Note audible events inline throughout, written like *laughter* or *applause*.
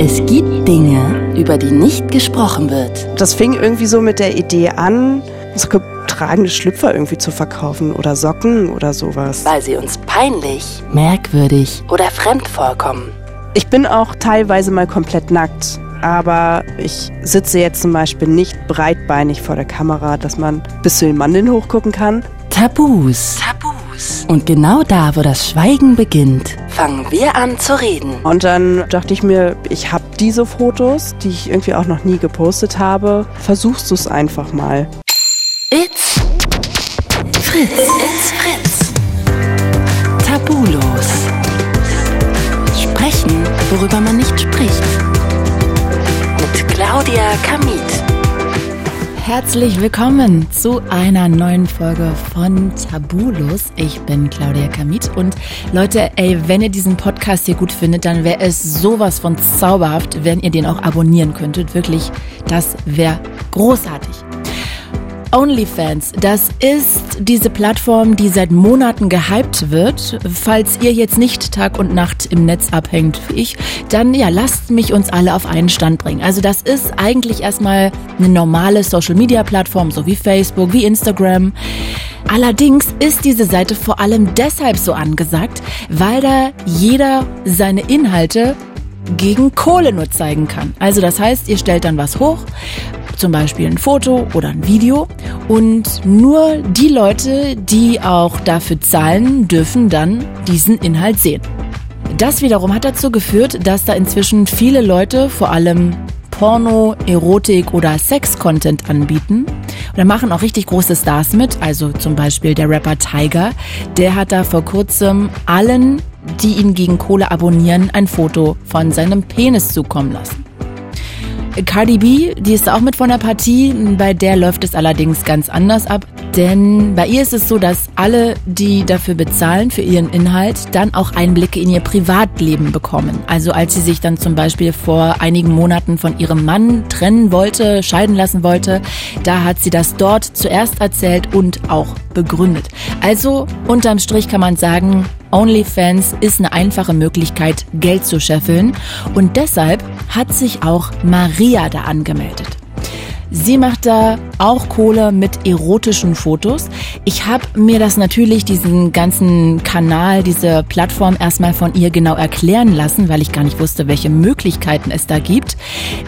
Es gibt Dinge, über die nicht gesprochen wird. Das fing irgendwie so mit der Idee an, so getragene Schlüpfer irgendwie zu verkaufen oder Socken oder sowas. Weil sie uns peinlich, merkwürdig oder fremd vorkommen. Ich bin auch teilweise mal komplett nackt. Aber ich sitze jetzt zum Beispiel nicht breitbeinig vor der Kamera, dass man bis zu den Mandeln hochgucken kann. Tabus. Tabus. Und genau da, wo das Schweigen beginnt, fangen wir an zu reden. Und dann dachte ich mir, ich habe diese Fotos, die ich irgendwie auch noch nie gepostet habe. Versuchst du es einfach mal. It's Fritz. It's Fritz. Tabulos. Sprechen, worüber man nicht spricht. Mit Claudia Kamit. Herzlich willkommen zu einer neuen Folge von Tabulos. Ich bin Claudia Kamit und Leute, ey, wenn ihr diesen Podcast hier gut findet, dann wäre es sowas von zauberhaft, wenn ihr den auch abonnieren könntet. Wirklich, das wäre großartig. OnlyFans, das ist diese Plattform, die seit Monaten gehypt wird. Falls ihr jetzt nicht Tag und Nacht im Netz abhängt wie ich, dann ja, lasst mich uns alle auf einen Stand bringen. Also das ist eigentlich erstmal eine normale Social-Media-Plattform, so wie Facebook, wie Instagram. Allerdings ist diese Seite vor allem deshalb so angesagt, weil da jeder seine Inhalte gegen Kohle nur zeigen kann. Also das heißt, ihr stellt dann was hoch, zum Beispiel ein Foto oder ein Video und nur die Leute, die auch dafür zahlen, dürfen dann diesen Inhalt sehen. Das wiederum hat dazu geführt, dass da inzwischen viele Leute, vor allem Porno, Erotik oder Sex-Content anbieten. Und da machen auch richtig große Stars mit, also zum Beispiel der Rapper Tiger. Der hat da vor kurzem allen, die ihn gegen Kohle abonnieren, ein Foto von seinem Penis zukommen lassen. Cardi B, die ist auch mit von der Partie. Bei der läuft es allerdings ganz anders ab. Denn bei ihr ist es so, dass alle, die dafür bezahlen, für ihren Inhalt, dann auch Einblicke in ihr Privatleben bekommen. Also als sie sich dann zum Beispiel vor einigen Monaten von ihrem Mann trennen wollte, scheiden lassen wollte, da hat sie das dort zuerst erzählt und auch begründet. Also unterm Strich kann man sagen, OnlyFans ist eine einfache Möglichkeit, Geld zu scheffeln. Und deshalb hat sich auch Maria da angemeldet. Sie macht da auch Kohle mit erotischen Fotos. Ich habe mir das natürlich, diesen ganzen Kanal, diese Plattform erstmal von ihr genau erklären lassen, weil ich gar nicht wusste, welche Möglichkeiten es da gibt.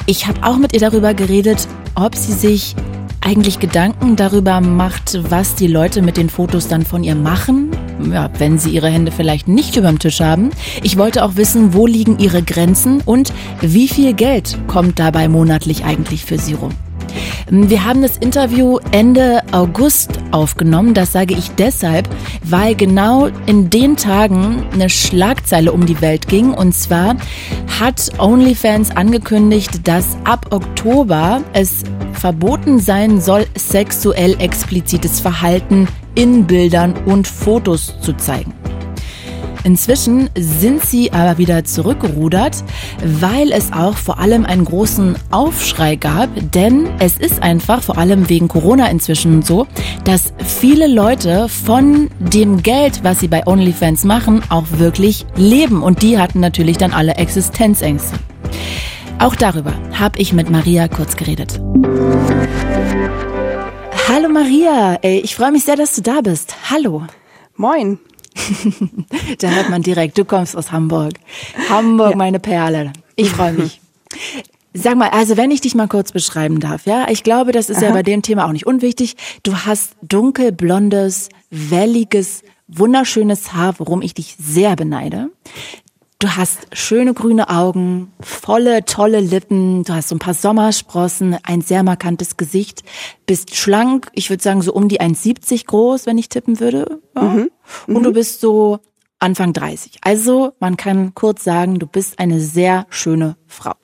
Ich habe auch mit ihr darüber geredet, ob sie sich eigentlich Gedanken darüber macht, was die Leute mit den Fotos dann von ihr machen, ja, wenn sie ihre Hände vielleicht nicht überm Tisch haben. Ich wollte auch wissen, wo liegen ihre Grenzen und wie viel Geld kommt dabei monatlich eigentlich für sie rum. Wir haben das Interview Ende August aufgenommen. Das sage ich deshalb, weil genau in den Tagen eine Schlagzeile um die Welt ging. Und zwar hat OnlyFans angekündigt, dass ab Oktober es verboten sein soll, sexuell explizites Verhalten in Bildern und Fotos zu zeigen. Inzwischen sind sie aber wieder zurückgerudert, weil es auch vor allem einen großen Aufschrei gab, denn es ist einfach vor allem wegen Corona inzwischen so, dass viele Leute von dem Geld, was sie bei OnlyFans machen, auch wirklich leben und die hatten natürlich dann alle Existenzängste. Auch darüber habe ich mit Maria kurz geredet. Hallo Maria, ich freue mich sehr, dass du da bist. Hallo. Moin. Da hört man direkt, du kommst aus Hamburg. Hamburg, ja. meine Perle. Ich freue mich. Sag mal, also wenn ich dich mal kurz beschreiben darf, ja, ich glaube, das ist Aha. ja bei dem Thema auch nicht unwichtig. Du hast dunkelblondes, welliges, wunderschönes Haar, worum ich dich sehr beneide. Du hast schöne grüne Augen, volle, tolle Lippen, du hast so ein paar Sommersprossen, ein sehr markantes Gesicht, bist schlank, ich würde sagen so um die 1,70 groß, wenn ich tippen würde. Ja. Mhm. Und mhm. du bist so Anfang 30. Also man kann kurz sagen, du bist eine sehr schöne Frau.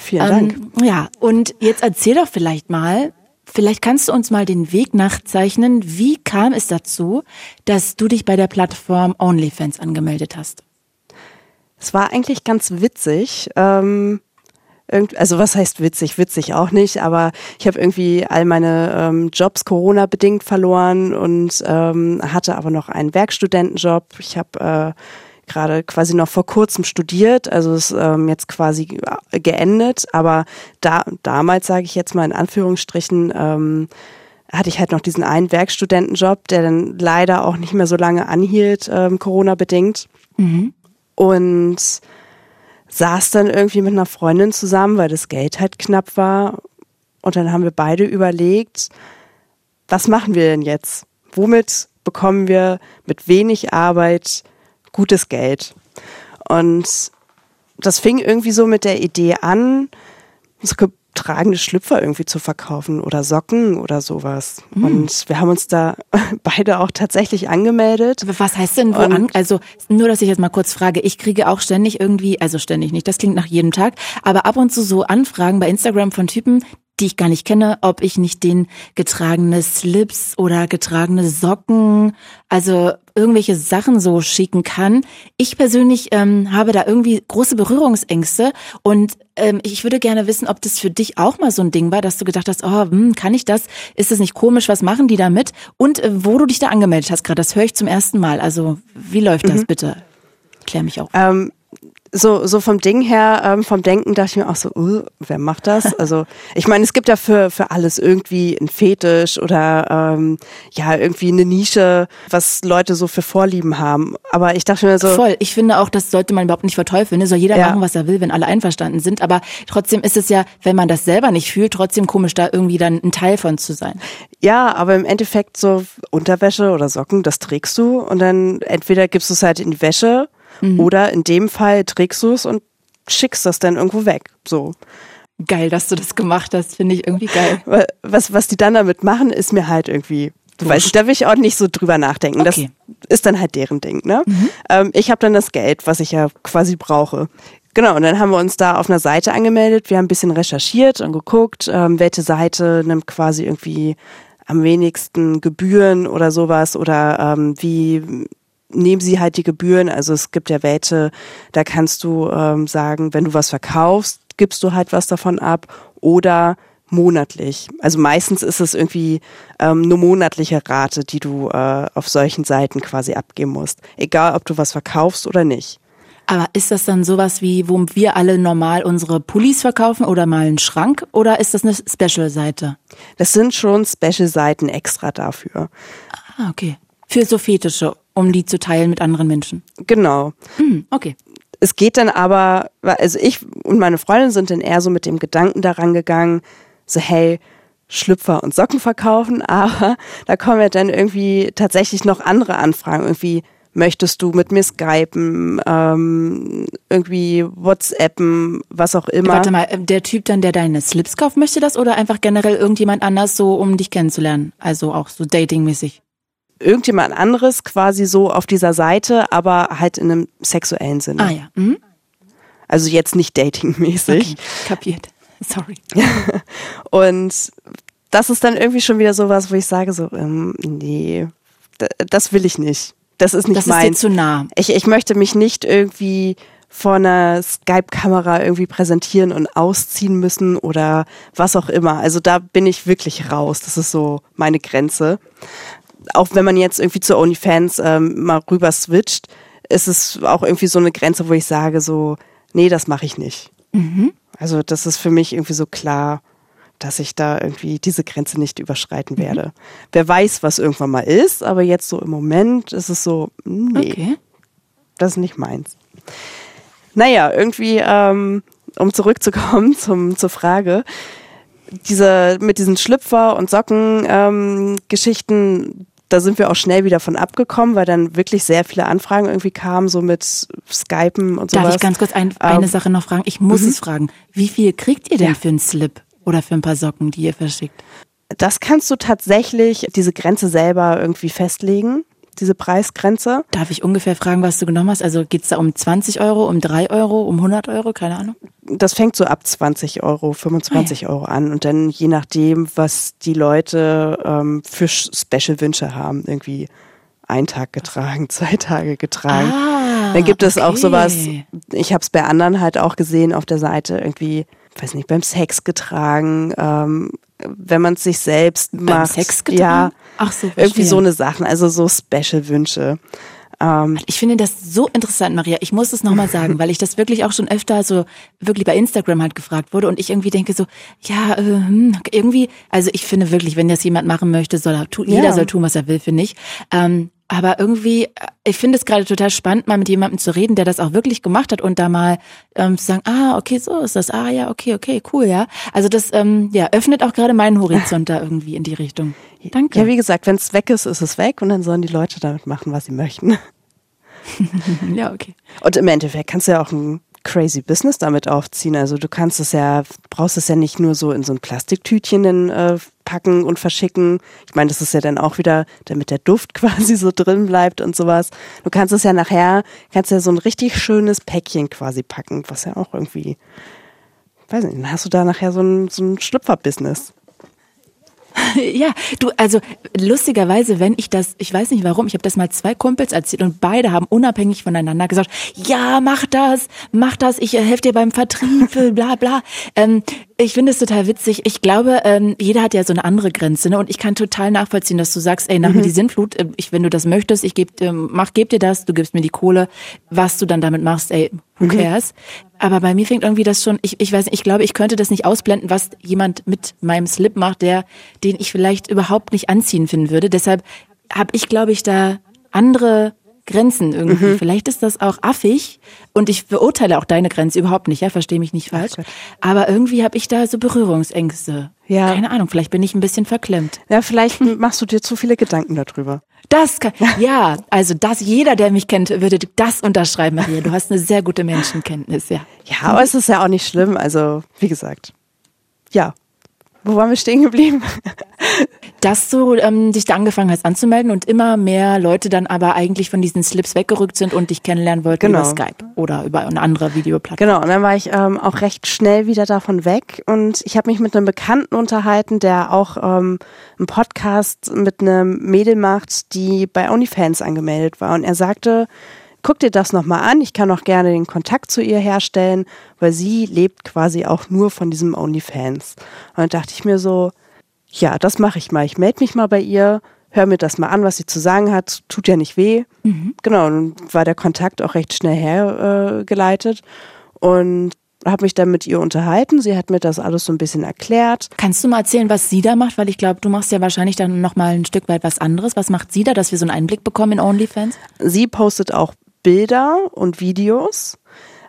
Vielen Dank. Ähm, ja, und jetzt erzähl doch vielleicht mal, vielleicht kannst du uns mal den Weg nachzeichnen. Wie kam es dazu, dass du dich bei der Plattform OnlyFans angemeldet hast? Es war eigentlich ganz witzig. Ähm, also was heißt witzig? Witzig auch nicht, aber ich habe irgendwie all meine ähm, Jobs Corona-bedingt verloren und ähm, hatte aber noch einen Werkstudentenjob. Ich habe äh, gerade quasi noch vor kurzem studiert, also ist ähm, jetzt quasi geendet, aber da damals sage ich jetzt mal in Anführungsstrichen ähm, hatte ich halt noch diesen einen Werkstudentenjob, der dann leider auch nicht mehr so lange anhielt, ähm, Corona bedingt. Mhm. Und saß dann irgendwie mit einer Freundin zusammen, weil das Geld halt knapp war. Und dann haben wir beide überlegt, was machen wir denn jetzt? Womit bekommen wir mit wenig Arbeit gutes Geld? Und das fing irgendwie so mit der Idee an, tragende Schlüpfer irgendwie zu verkaufen oder Socken oder sowas. Mhm. Und wir haben uns da *laughs* beide auch tatsächlich angemeldet. Was heißt denn wo an? Also nur, dass ich jetzt mal kurz frage. Ich kriege auch ständig irgendwie, also ständig nicht, das klingt nach jedem Tag, aber ab und zu so Anfragen bei Instagram von Typen, die ich gar nicht kenne, ob ich nicht den getragene Slips oder getragene Socken, also irgendwelche Sachen so schicken kann. Ich persönlich ähm, habe da irgendwie große Berührungsängste und ähm, ich würde gerne wissen, ob das für dich auch mal so ein Ding war, dass du gedacht hast, oh, hm, kann ich das? Ist das nicht komisch? Was machen die damit? Und äh, wo du dich da angemeldet hast gerade, das höre ich zum ersten Mal. Also wie läuft das mhm. bitte? Klär mich auch. Ähm, so, so vom Ding her, ähm, vom Denken dachte ich mir auch so, uh, wer macht das? *laughs* Also ich meine, es gibt ja für, für alles irgendwie ein Fetisch oder ähm, ja, irgendwie eine Nische, was Leute so für Vorlieben haben. Aber ich dachte mir so. Voll, ich finde auch, das sollte man überhaupt nicht verteufeln. Ne? Soll jeder ja. machen, was er will, wenn alle einverstanden sind. Aber trotzdem ist es ja, wenn man das selber nicht fühlt, trotzdem komisch, da irgendwie dann ein Teil von zu sein. Ja, aber im Endeffekt so Unterwäsche oder Socken, das trägst du und dann entweder gibst du es halt in die Wäsche Mhm. Oder in dem Fall trägst du es und schickst das dann irgendwo weg. So. Geil, dass du das gemacht hast, finde ich irgendwie geil. *laughs* Was, was die dann damit machen, ist mir halt irgendwie Du weißt, da will ich auch nicht so drüber nachdenken. Okay. Das ist dann halt deren Ding. Ne? Mhm. Ähm, ich habe dann das Geld, was ich ja quasi brauche. Genau, und dann haben wir uns da auf einer Seite angemeldet. Wir haben ein bisschen recherchiert und geguckt, ähm, welche Seite nimmt quasi irgendwie am wenigsten Gebühren oder sowas oder ähm, wie nehmen sie halt die Gebühren. Also es gibt ja Werte, da kannst du ähm, sagen, wenn du was verkaufst, gibst du halt was davon ab oder monatlich. Also meistens ist es irgendwie ähm, eine monatliche Rate, die du äh, auf solchen Seiten quasi abgeben musst. Egal, ob du was verkaufst oder nicht. Aber ist das dann sowas wie, wo wir alle normal unsere Pullis verkaufen oder mal einen Schrank? Oder ist das eine Special-Seite? Das sind schon Special-Seiten extra dafür. Ah, okay. Für so Fetische um die zu teilen mit anderen Menschen. Genau. Mhm, okay. Es geht dann aber, also ich und meine Freundin sind dann eher so mit dem Gedanken daran gegangen, so hey, Schlüpfer und Socken verkaufen, *laughs* aber da kommen ja dann irgendwie tatsächlich noch andere Anfragen, irgendwie möchtest du mit mir skypen, ähm, irgendwie WhatsAppen, was auch immer. Warte mal, der Typ dann, der deine Slips kauft, möchte das oder einfach generell irgendjemand anders so, um dich kennenzulernen? Also auch so datingmäßig? Irgendjemand anderes quasi so auf dieser Seite, aber halt in einem sexuellen Sinne. Ah ja. Mhm. Also jetzt nicht datingmäßig. Okay, kapiert. Sorry. *laughs* und das ist dann irgendwie schon wieder sowas, wo ich sage so, ähm, nee, das will ich nicht. Das ist nicht das meins. Das ist dir zu nah. Ich, ich möchte mich nicht irgendwie vor einer Skype-Kamera irgendwie präsentieren und ausziehen müssen oder was auch immer. Also da bin ich wirklich raus. Das ist so meine Grenze auch wenn man jetzt irgendwie zu OnlyFans ähm, mal rüber switcht, ist es auch irgendwie so eine Grenze, wo ich sage so, nee, das mache ich nicht. Mhm. Also das ist für mich irgendwie so klar, dass ich da irgendwie diese Grenze nicht überschreiten mhm. werde. Wer weiß, was irgendwann mal ist, aber jetzt so im Moment ist es so, nee, okay. das ist nicht meins. Naja, irgendwie, ähm, um zurückzukommen *laughs* zum, zur Frage, diese, mit diesen Schlüpfer- und Socken-Geschichten, ähm, da sind wir auch schnell wieder von abgekommen, weil dann wirklich sehr viele Anfragen irgendwie kamen, so mit Skypen und so. Darf ich ganz kurz ein, eine ähm, Sache noch fragen? Ich muss mhm. es fragen. Wie viel kriegt ihr denn ja. für einen Slip oder für ein paar Socken, die ihr verschickt? Das kannst du tatsächlich diese Grenze selber irgendwie festlegen diese Preisgrenze. Darf ich ungefähr fragen, was du genommen hast? Also geht es da um 20 Euro, um 3 Euro, um 100 Euro? Keine Ahnung. Das fängt so ab 20 Euro, 25 ah, ja. Euro an und dann je nachdem, was die Leute ähm, für Special-Wünsche haben, irgendwie ein Tag getragen, *laughs* zwei Tage getragen. Ah, dann gibt es okay. auch sowas, ich habe es bei anderen halt auch gesehen auf der Seite, irgendwie, weiß nicht, beim Sex getragen, ähm, wenn man es sich selbst Beim macht. Sex getan? Ja, Ach so, irgendwie so eine Sachen, also so Special-Wünsche. Ähm, ich finde das so interessant, Maria. Ich muss es nochmal sagen, weil ich das wirklich auch schon öfter so wirklich bei Instagram halt gefragt wurde und ich irgendwie denke so, ja, äh, hm, irgendwie, also ich finde wirklich, wenn das jemand machen möchte, soll er tun, jeder soll tun, was er will, finde ich. Ähm, aber irgendwie, äh, ich finde es gerade total spannend, mal mit jemandem zu reden, der das auch wirklich gemacht hat und da mal ähm, zu sagen, ah, okay, so ist das, ah ja, okay, okay, cool, ja. Also das ähm, ja, öffnet auch gerade meinen Horizont da irgendwie in die Richtung. Danke. Ja, wie gesagt, wenn es weg ist, ist es weg und dann sollen die Leute damit machen, was sie möchten. *laughs* ja, okay. Und im Endeffekt kannst du ja auch ein crazy Business damit aufziehen. Also du kannst es ja, brauchst es ja nicht nur so in so ein Plastiktütchen dann, äh, packen und verschicken. Ich meine, das ist ja dann auch wieder, damit der Duft *laughs* quasi so drin bleibt und sowas. Du kannst es ja nachher, kannst ja so ein richtig schönes Päckchen quasi packen, was ja auch irgendwie, weiß nicht, dann hast du da nachher so ein, so ein Schlüpfer-Business. *laughs* Ja, du, also lustigerweise, wenn ich das, ich weiß nicht warum, ich habe das mal zwei Kumpels erzählt und beide haben unabhängig voneinander gesagt, ja, mach das, mach das, ich äh, helfe dir beim Vertrieb, *laughs* bla bla. Ähm, ich finde es total witzig. Ich glaube, ähm, jeder hat ja so eine andere Grenze, ne? Und ich kann total nachvollziehen, dass du sagst, ey, nach mhm. mir die Sinnflut, äh, ich, wenn du das möchtest, ich geb, ähm, mach, geb dir das, du gibst mir die Kohle, was du dann damit machst, ey, who mhm. cares? Aber bei mir fängt irgendwie das schon, ich, ich weiß nicht, ich glaube, ich könnte das nicht ausblenden, was jemand mit meinem Slip macht, der, den ich vielleicht überhaupt nicht anziehen finden würde. Deshalb habe ich, glaube ich, da andere Grenzen irgendwie. Mhm. Vielleicht ist das auch affig und ich beurteile auch deine Grenze überhaupt nicht, ja, verstehe mich nicht falsch. Aber irgendwie habe ich da so Berührungsängste. Ja. Keine Ahnung, vielleicht bin ich ein bisschen verklemmt. Ja, vielleicht machst du dir zu viele Gedanken darüber. Das kann, *laughs* ja, also das, jeder, der mich kennt, würde das unterschreiben, Maria. Du hast eine sehr gute Menschenkenntnis, ja. Ja, aber es ist ja auch nicht schlimm. Also, wie gesagt. Ja. Wo waren wir stehen geblieben? *laughs* dass du ähm, dich da angefangen hast anzumelden und immer mehr Leute dann aber eigentlich von diesen Slips weggerückt sind und dich kennenlernen wollten genau. über Skype oder über eine andere Videoplattform. Genau, und dann war ich ähm, auch recht schnell wieder davon weg und ich habe mich mit einem Bekannten unterhalten, der auch ähm, einen Podcast mit einem Mädel macht, die bei OnlyFans angemeldet war und er sagte, guck dir das nochmal an, ich kann auch gerne den Kontakt zu ihr herstellen, weil sie lebt quasi auch nur von diesem OnlyFans. Und dann dachte ich mir so, ja, das mache ich mal. Ich melde mich mal bei ihr, hör mir das mal an, was sie zu sagen hat. Tut ja nicht weh. Mhm. Genau, und war der Kontakt auch recht schnell hergeleitet. Äh, und habe mich dann mit ihr unterhalten. Sie hat mir das alles so ein bisschen erklärt. Kannst du mal erzählen, was sie da macht? Weil ich glaube, du machst ja wahrscheinlich dann noch mal ein Stück weit was anderes. Was macht sie da, dass wir so einen Einblick bekommen in OnlyFans? Sie postet auch Bilder und Videos,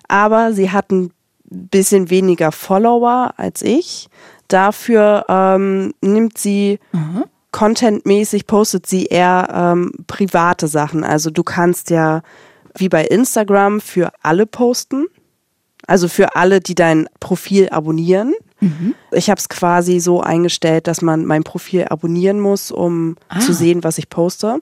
aber sie hat ein bisschen weniger Follower als ich. Dafür ähm, nimmt sie mhm. contentmäßig, postet sie eher ähm, private Sachen. Also du kannst ja wie bei Instagram für alle posten. Also für alle, die dein Profil abonnieren. Mhm. Ich habe es quasi so eingestellt, dass man mein Profil abonnieren muss, um ah. zu sehen, was ich poste.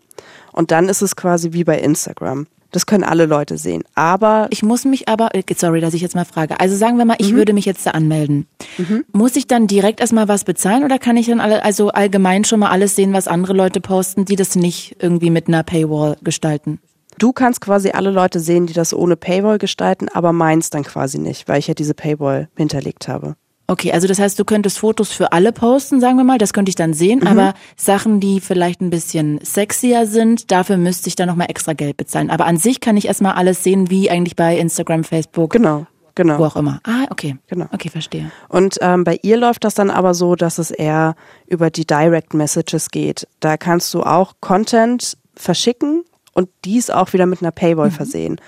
Und dann ist es quasi wie bei Instagram. Das können alle Leute sehen. Aber ich muss mich aber, äh, sorry, dass ich jetzt mal frage. Also sagen wir mal, ich mhm. würde mich jetzt da anmelden. Mhm. Muss ich dann direkt erstmal was bezahlen oder kann ich dann alle, also allgemein schon mal alles sehen, was andere Leute posten, die das nicht irgendwie mit einer Paywall gestalten? Du kannst quasi alle Leute sehen, die das ohne Paywall gestalten, aber meins dann quasi nicht, weil ich ja diese Paywall hinterlegt habe. Okay, also das heißt, du könntest Fotos für alle posten, sagen wir mal, das könnte ich dann sehen, mhm. aber Sachen, die vielleicht ein bisschen sexier sind, dafür müsste ich dann nochmal extra Geld bezahlen. Aber an sich kann ich erstmal alles sehen, wie eigentlich bei Instagram, Facebook. Genau. Genau. Wo auch immer. Ah, okay. Genau. Okay, verstehe. Und ähm, bei ihr läuft das dann aber so, dass es eher über die Direct Messages geht. Da kannst du auch Content verschicken und dies auch wieder mit einer Paywall mhm. versehen.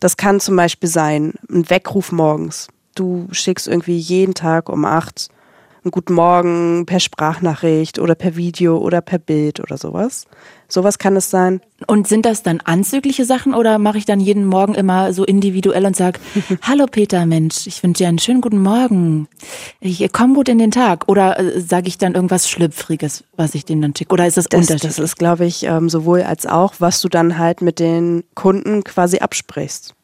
Das kann zum Beispiel sein, ein Weckruf morgens du schickst irgendwie jeden Tag um acht einen guten Morgen per Sprachnachricht oder per Video oder per Bild oder sowas. Sowas kann es sein. Und sind das dann anzügliche Sachen oder mache ich dann jeden Morgen immer so individuell und sage, *laughs* hallo Peter, Mensch, ich wünsche dir einen schönen guten Morgen. Ich komme gut in den Tag. Oder äh, sage ich dann irgendwas Schlüpfriges, was ich denen dann schicke? Oder ist das, das unterschiedlich? Das ist, glaube ich, ähm, sowohl als auch, was du dann halt mit den Kunden quasi absprichst.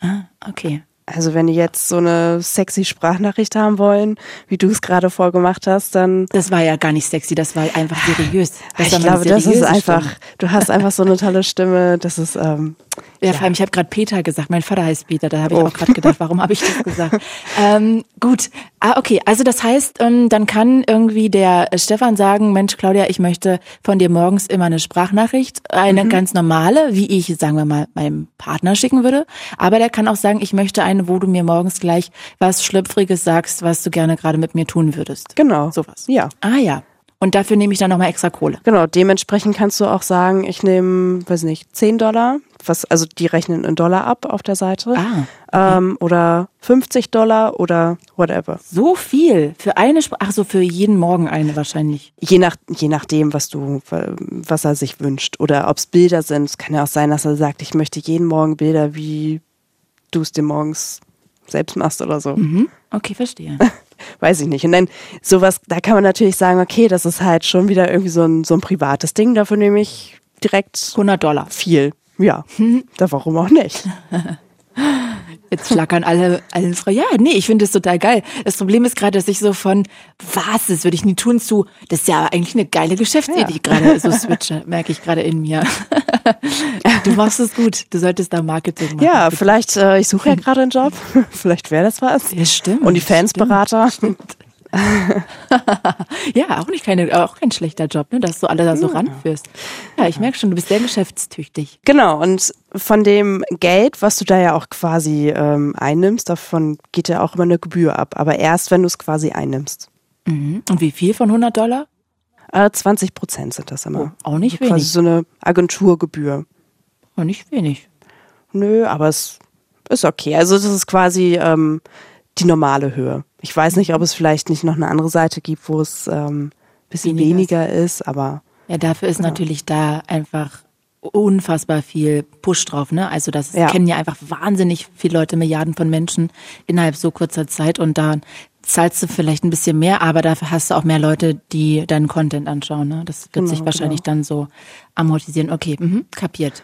Ah, okay. Also wenn die jetzt so eine sexy Sprachnachricht haben wollen, wie du es gerade vorgemacht hast, dann. Das war ja gar nicht sexy, das war einfach seriös. Das ich glaube, das ist einfach, du hast einfach so eine tolle Stimme, das ist, ähm, Ja, vor allem, ich habe gerade Peter gesagt. Mein Vater heißt Peter. Da habe ich oh. auch gerade gedacht, warum habe ich das gesagt? *laughs* ähm, gut. Ah, okay. Also das heißt, ähm, dann kann irgendwie der Stefan sagen, Mensch, Claudia, ich möchte von dir morgens immer eine Sprachnachricht, eine mhm. ganz normale, wie ich, sagen wir mal, meinem Partner schicken würde. Aber der kann auch sagen, ich möchte eine, wo du mir morgens gleich was Schlüpfriges sagst, was du gerne gerade mit mir tun würdest. Genau. Sowas. Ja. Ah ja. Und dafür nehme ich dann nochmal extra Kohle. Genau, dementsprechend kannst du auch sagen, ich nehme, weiß nicht, 10 Dollar, was, also die rechnen in Dollar ab auf der Seite. Ah. Okay. Ähm, oder 50 Dollar oder whatever. So viel? Für eine Sprache? Ach so, für jeden Morgen eine wahrscheinlich. Je, nach, je nachdem, was du, was er sich wünscht. Oder ob es Bilder sind. Es kann ja auch sein, dass er sagt, ich möchte jeden Morgen Bilder, wie du es dir morgens selbst machst oder so. Mhm. Okay, verstehe. *laughs* weiß ich nicht. Und dann sowas, da kann man natürlich sagen, okay, das ist halt schon wieder irgendwie so ein, so ein privates Ding, dafür nehme ich direkt 100 Dollar. Viel. Ja, *laughs* da warum auch nicht. *laughs* Jetzt schlackern alle, alle Frau. Ja, nee, ich finde das total geil. Das Problem ist gerade, dass ich so von, was, das würde ich nie tun, zu, das ist ja eigentlich eine geile Geschäftsidee ja. gerade so switche, *laughs* merke ich gerade in mir. Du machst es gut. Du solltest da Marketing machen. Ja, vielleicht, äh, ich suche ja gerade einen Job. vielleicht wäre das was. Ja, stimmt. Und die Fansberater. Stimmt. *laughs* ja, auch nicht keine, auch kein schlechter Job, ne, dass du alle da so ja. ranführst. Ja, ich merke schon, du bist sehr geschäftstüchtig. Genau, und von dem Geld, was du da ja auch quasi ähm, einnimmst, davon geht ja auch immer eine Gebühr ab, aber erst, wenn du es quasi einnimmst. Mhm. Und wie viel von 100 Dollar? Äh, 20 Prozent sind das immer. Oh, auch nicht also wenig. Quasi so eine Agenturgebühr. Oh, nicht wenig. Nö, aber es ist okay. Also das ist quasi ähm, die normale Höhe. Ich weiß nicht, ob es vielleicht nicht noch eine andere Seite gibt, wo es ähm, bisschen weniger, weniger ist, aber. Ja, dafür ist genau. natürlich da einfach unfassbar viel Push drauf, ne? Also das ja. kennen ja einfach wahnsinnig viele Leute, Milliarden von Menschen innerhalb so kurzer Zeit und da zahlst du vielleicht ein bisschen mehr, aber dafür hast du auch mehr Leute, die deinen Content anschauen, ne? Das wird genau, sich wahrscheinlich genau. dann so amortisieren. Okay, mhm, kapiert.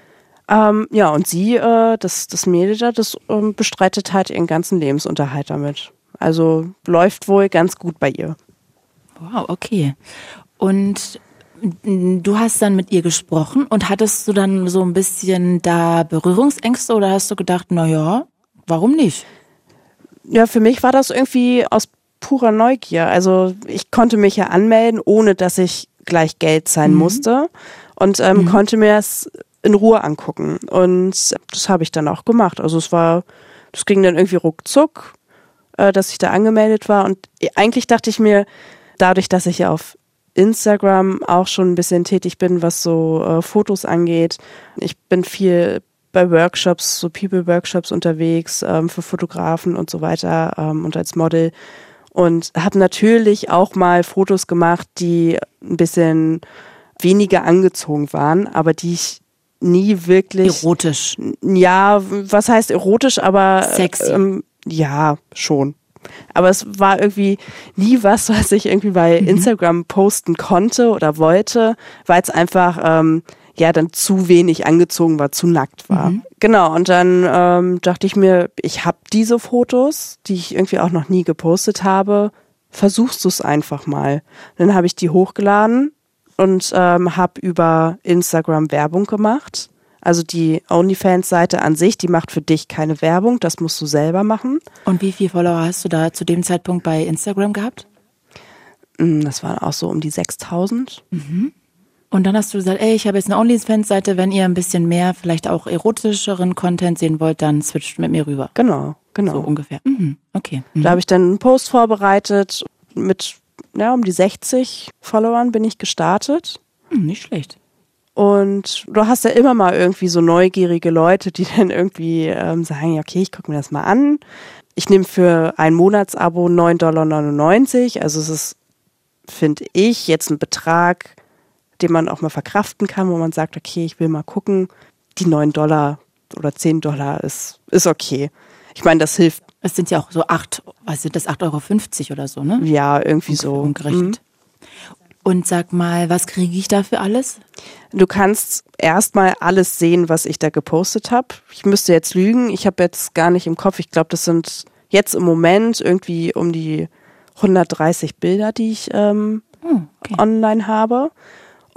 Ähm, ja, und sie, äh, das, das Mädel da, das ähm, bestreitet halt ihren ganzen Lebensunterhalt damit. Also läuft wohl ganz gut bei ihr. Wow, okay. Und du hast dann mit ihr gesprochen und hattest du dann so ein bisschen da Berührungsängste oder hast du gedacht, na ja, warum nicht? Ja, für mich war das irgendwie aus purer Neugier. Also ich konnte mich ja anmelden, ohne dass ich gleich Geld zahlen mhm. musste und ähm, mhm. konnte mir das in Ruhe angucken. Und das habe ich dann auch gemacht. Also es war, das ging dann irgendwie ruckzuck, äh, dass ich da angemeldet war. Und eigentlich dachte ich mir, dadurch, dass ich ja auf Instagram auch schon ein bisschen tätig bin, was so äh, Fotos angeht. Ich bin viel bei Workshops, so People-Workshops unterwegs ähm, für Fotografen und so weiter ähm, und als Model. Und habe natürlich auch mal Fotos gemacht, die ein bisschen weniger angezogen waren, aber die ich nie wirklich. Erotisch. Ja, was heißt erotisch, aber. Sexy. Ähm, ja, schon. Aber es war irgendwie nie was, was ich irgendwie bei mhm. Instagram posten konnte oder wollte, weil es einfach ähm, ja dann zu wenig angezogen war, zu nackt war. Mhm. Genau, und dann ähm, dachte ich mir, ich habe diese Fotos, die ich irgendwie auch noch nie gepostet habe, versuchst du es einfach mal. Dann habe ich die hochgeladen und ähm, habe über Instagram Werbung gemacht. Also die OnlyFans-Seite an sich, die macht für dich keine Werbung, das musst du selber machen. Und wie viele Follower hast du da zu dem Zeitpunkt bei Instagram gehabt? Hm, das waren auch so um die 6000. Mhm. Und dann hast du gesagt, ey, ich habe jetzt eine OnlyFans-Seite, wenn ihr ein bisschen mehr, vielleicht auch erotischeren Content sehen wollt, dann switcht mit mir rüber. Genau, genau. So ungefähr. Mhm. Okay. Mhm. Da habe ich dann einen Post vorbereitet mit ja, um die 60 Followern bin ich gestartet. Hm, nicht schlecht. Und du hast ja immer mal irgendwie so neugierige Leute, die *laughs* dann irgendwie ähm, sagen, ja, okay, ich gucke mir das mal an. Ich nehme für ein Monatsabo 9,99 Dollar. Also es ist, finde ich, jetzt ein Betrag, den man auch mal verkraften kann, wo man sagt, okay, ich will mal gucken. Die 9 Dollar oder 10 Dollar ist, ist okay. Ich meine, das hilft es sind ja auch so acht, was sind das, 8,50 Euro oder so, ne? Ja, irgendwie so. Umgerechnet. Mhm. Und sag mal, was kriege ich da für alles? Du kannst erstmal alles sehen, was ich da gepostet habe. Ich müsste jetzt lügen. Ich habe jetzt gar nicht im Kopf. Ich glaube, das sind jetzt im Moment irgendwie um die 130 Bilder, die ich ähm, oh, okay. online habe.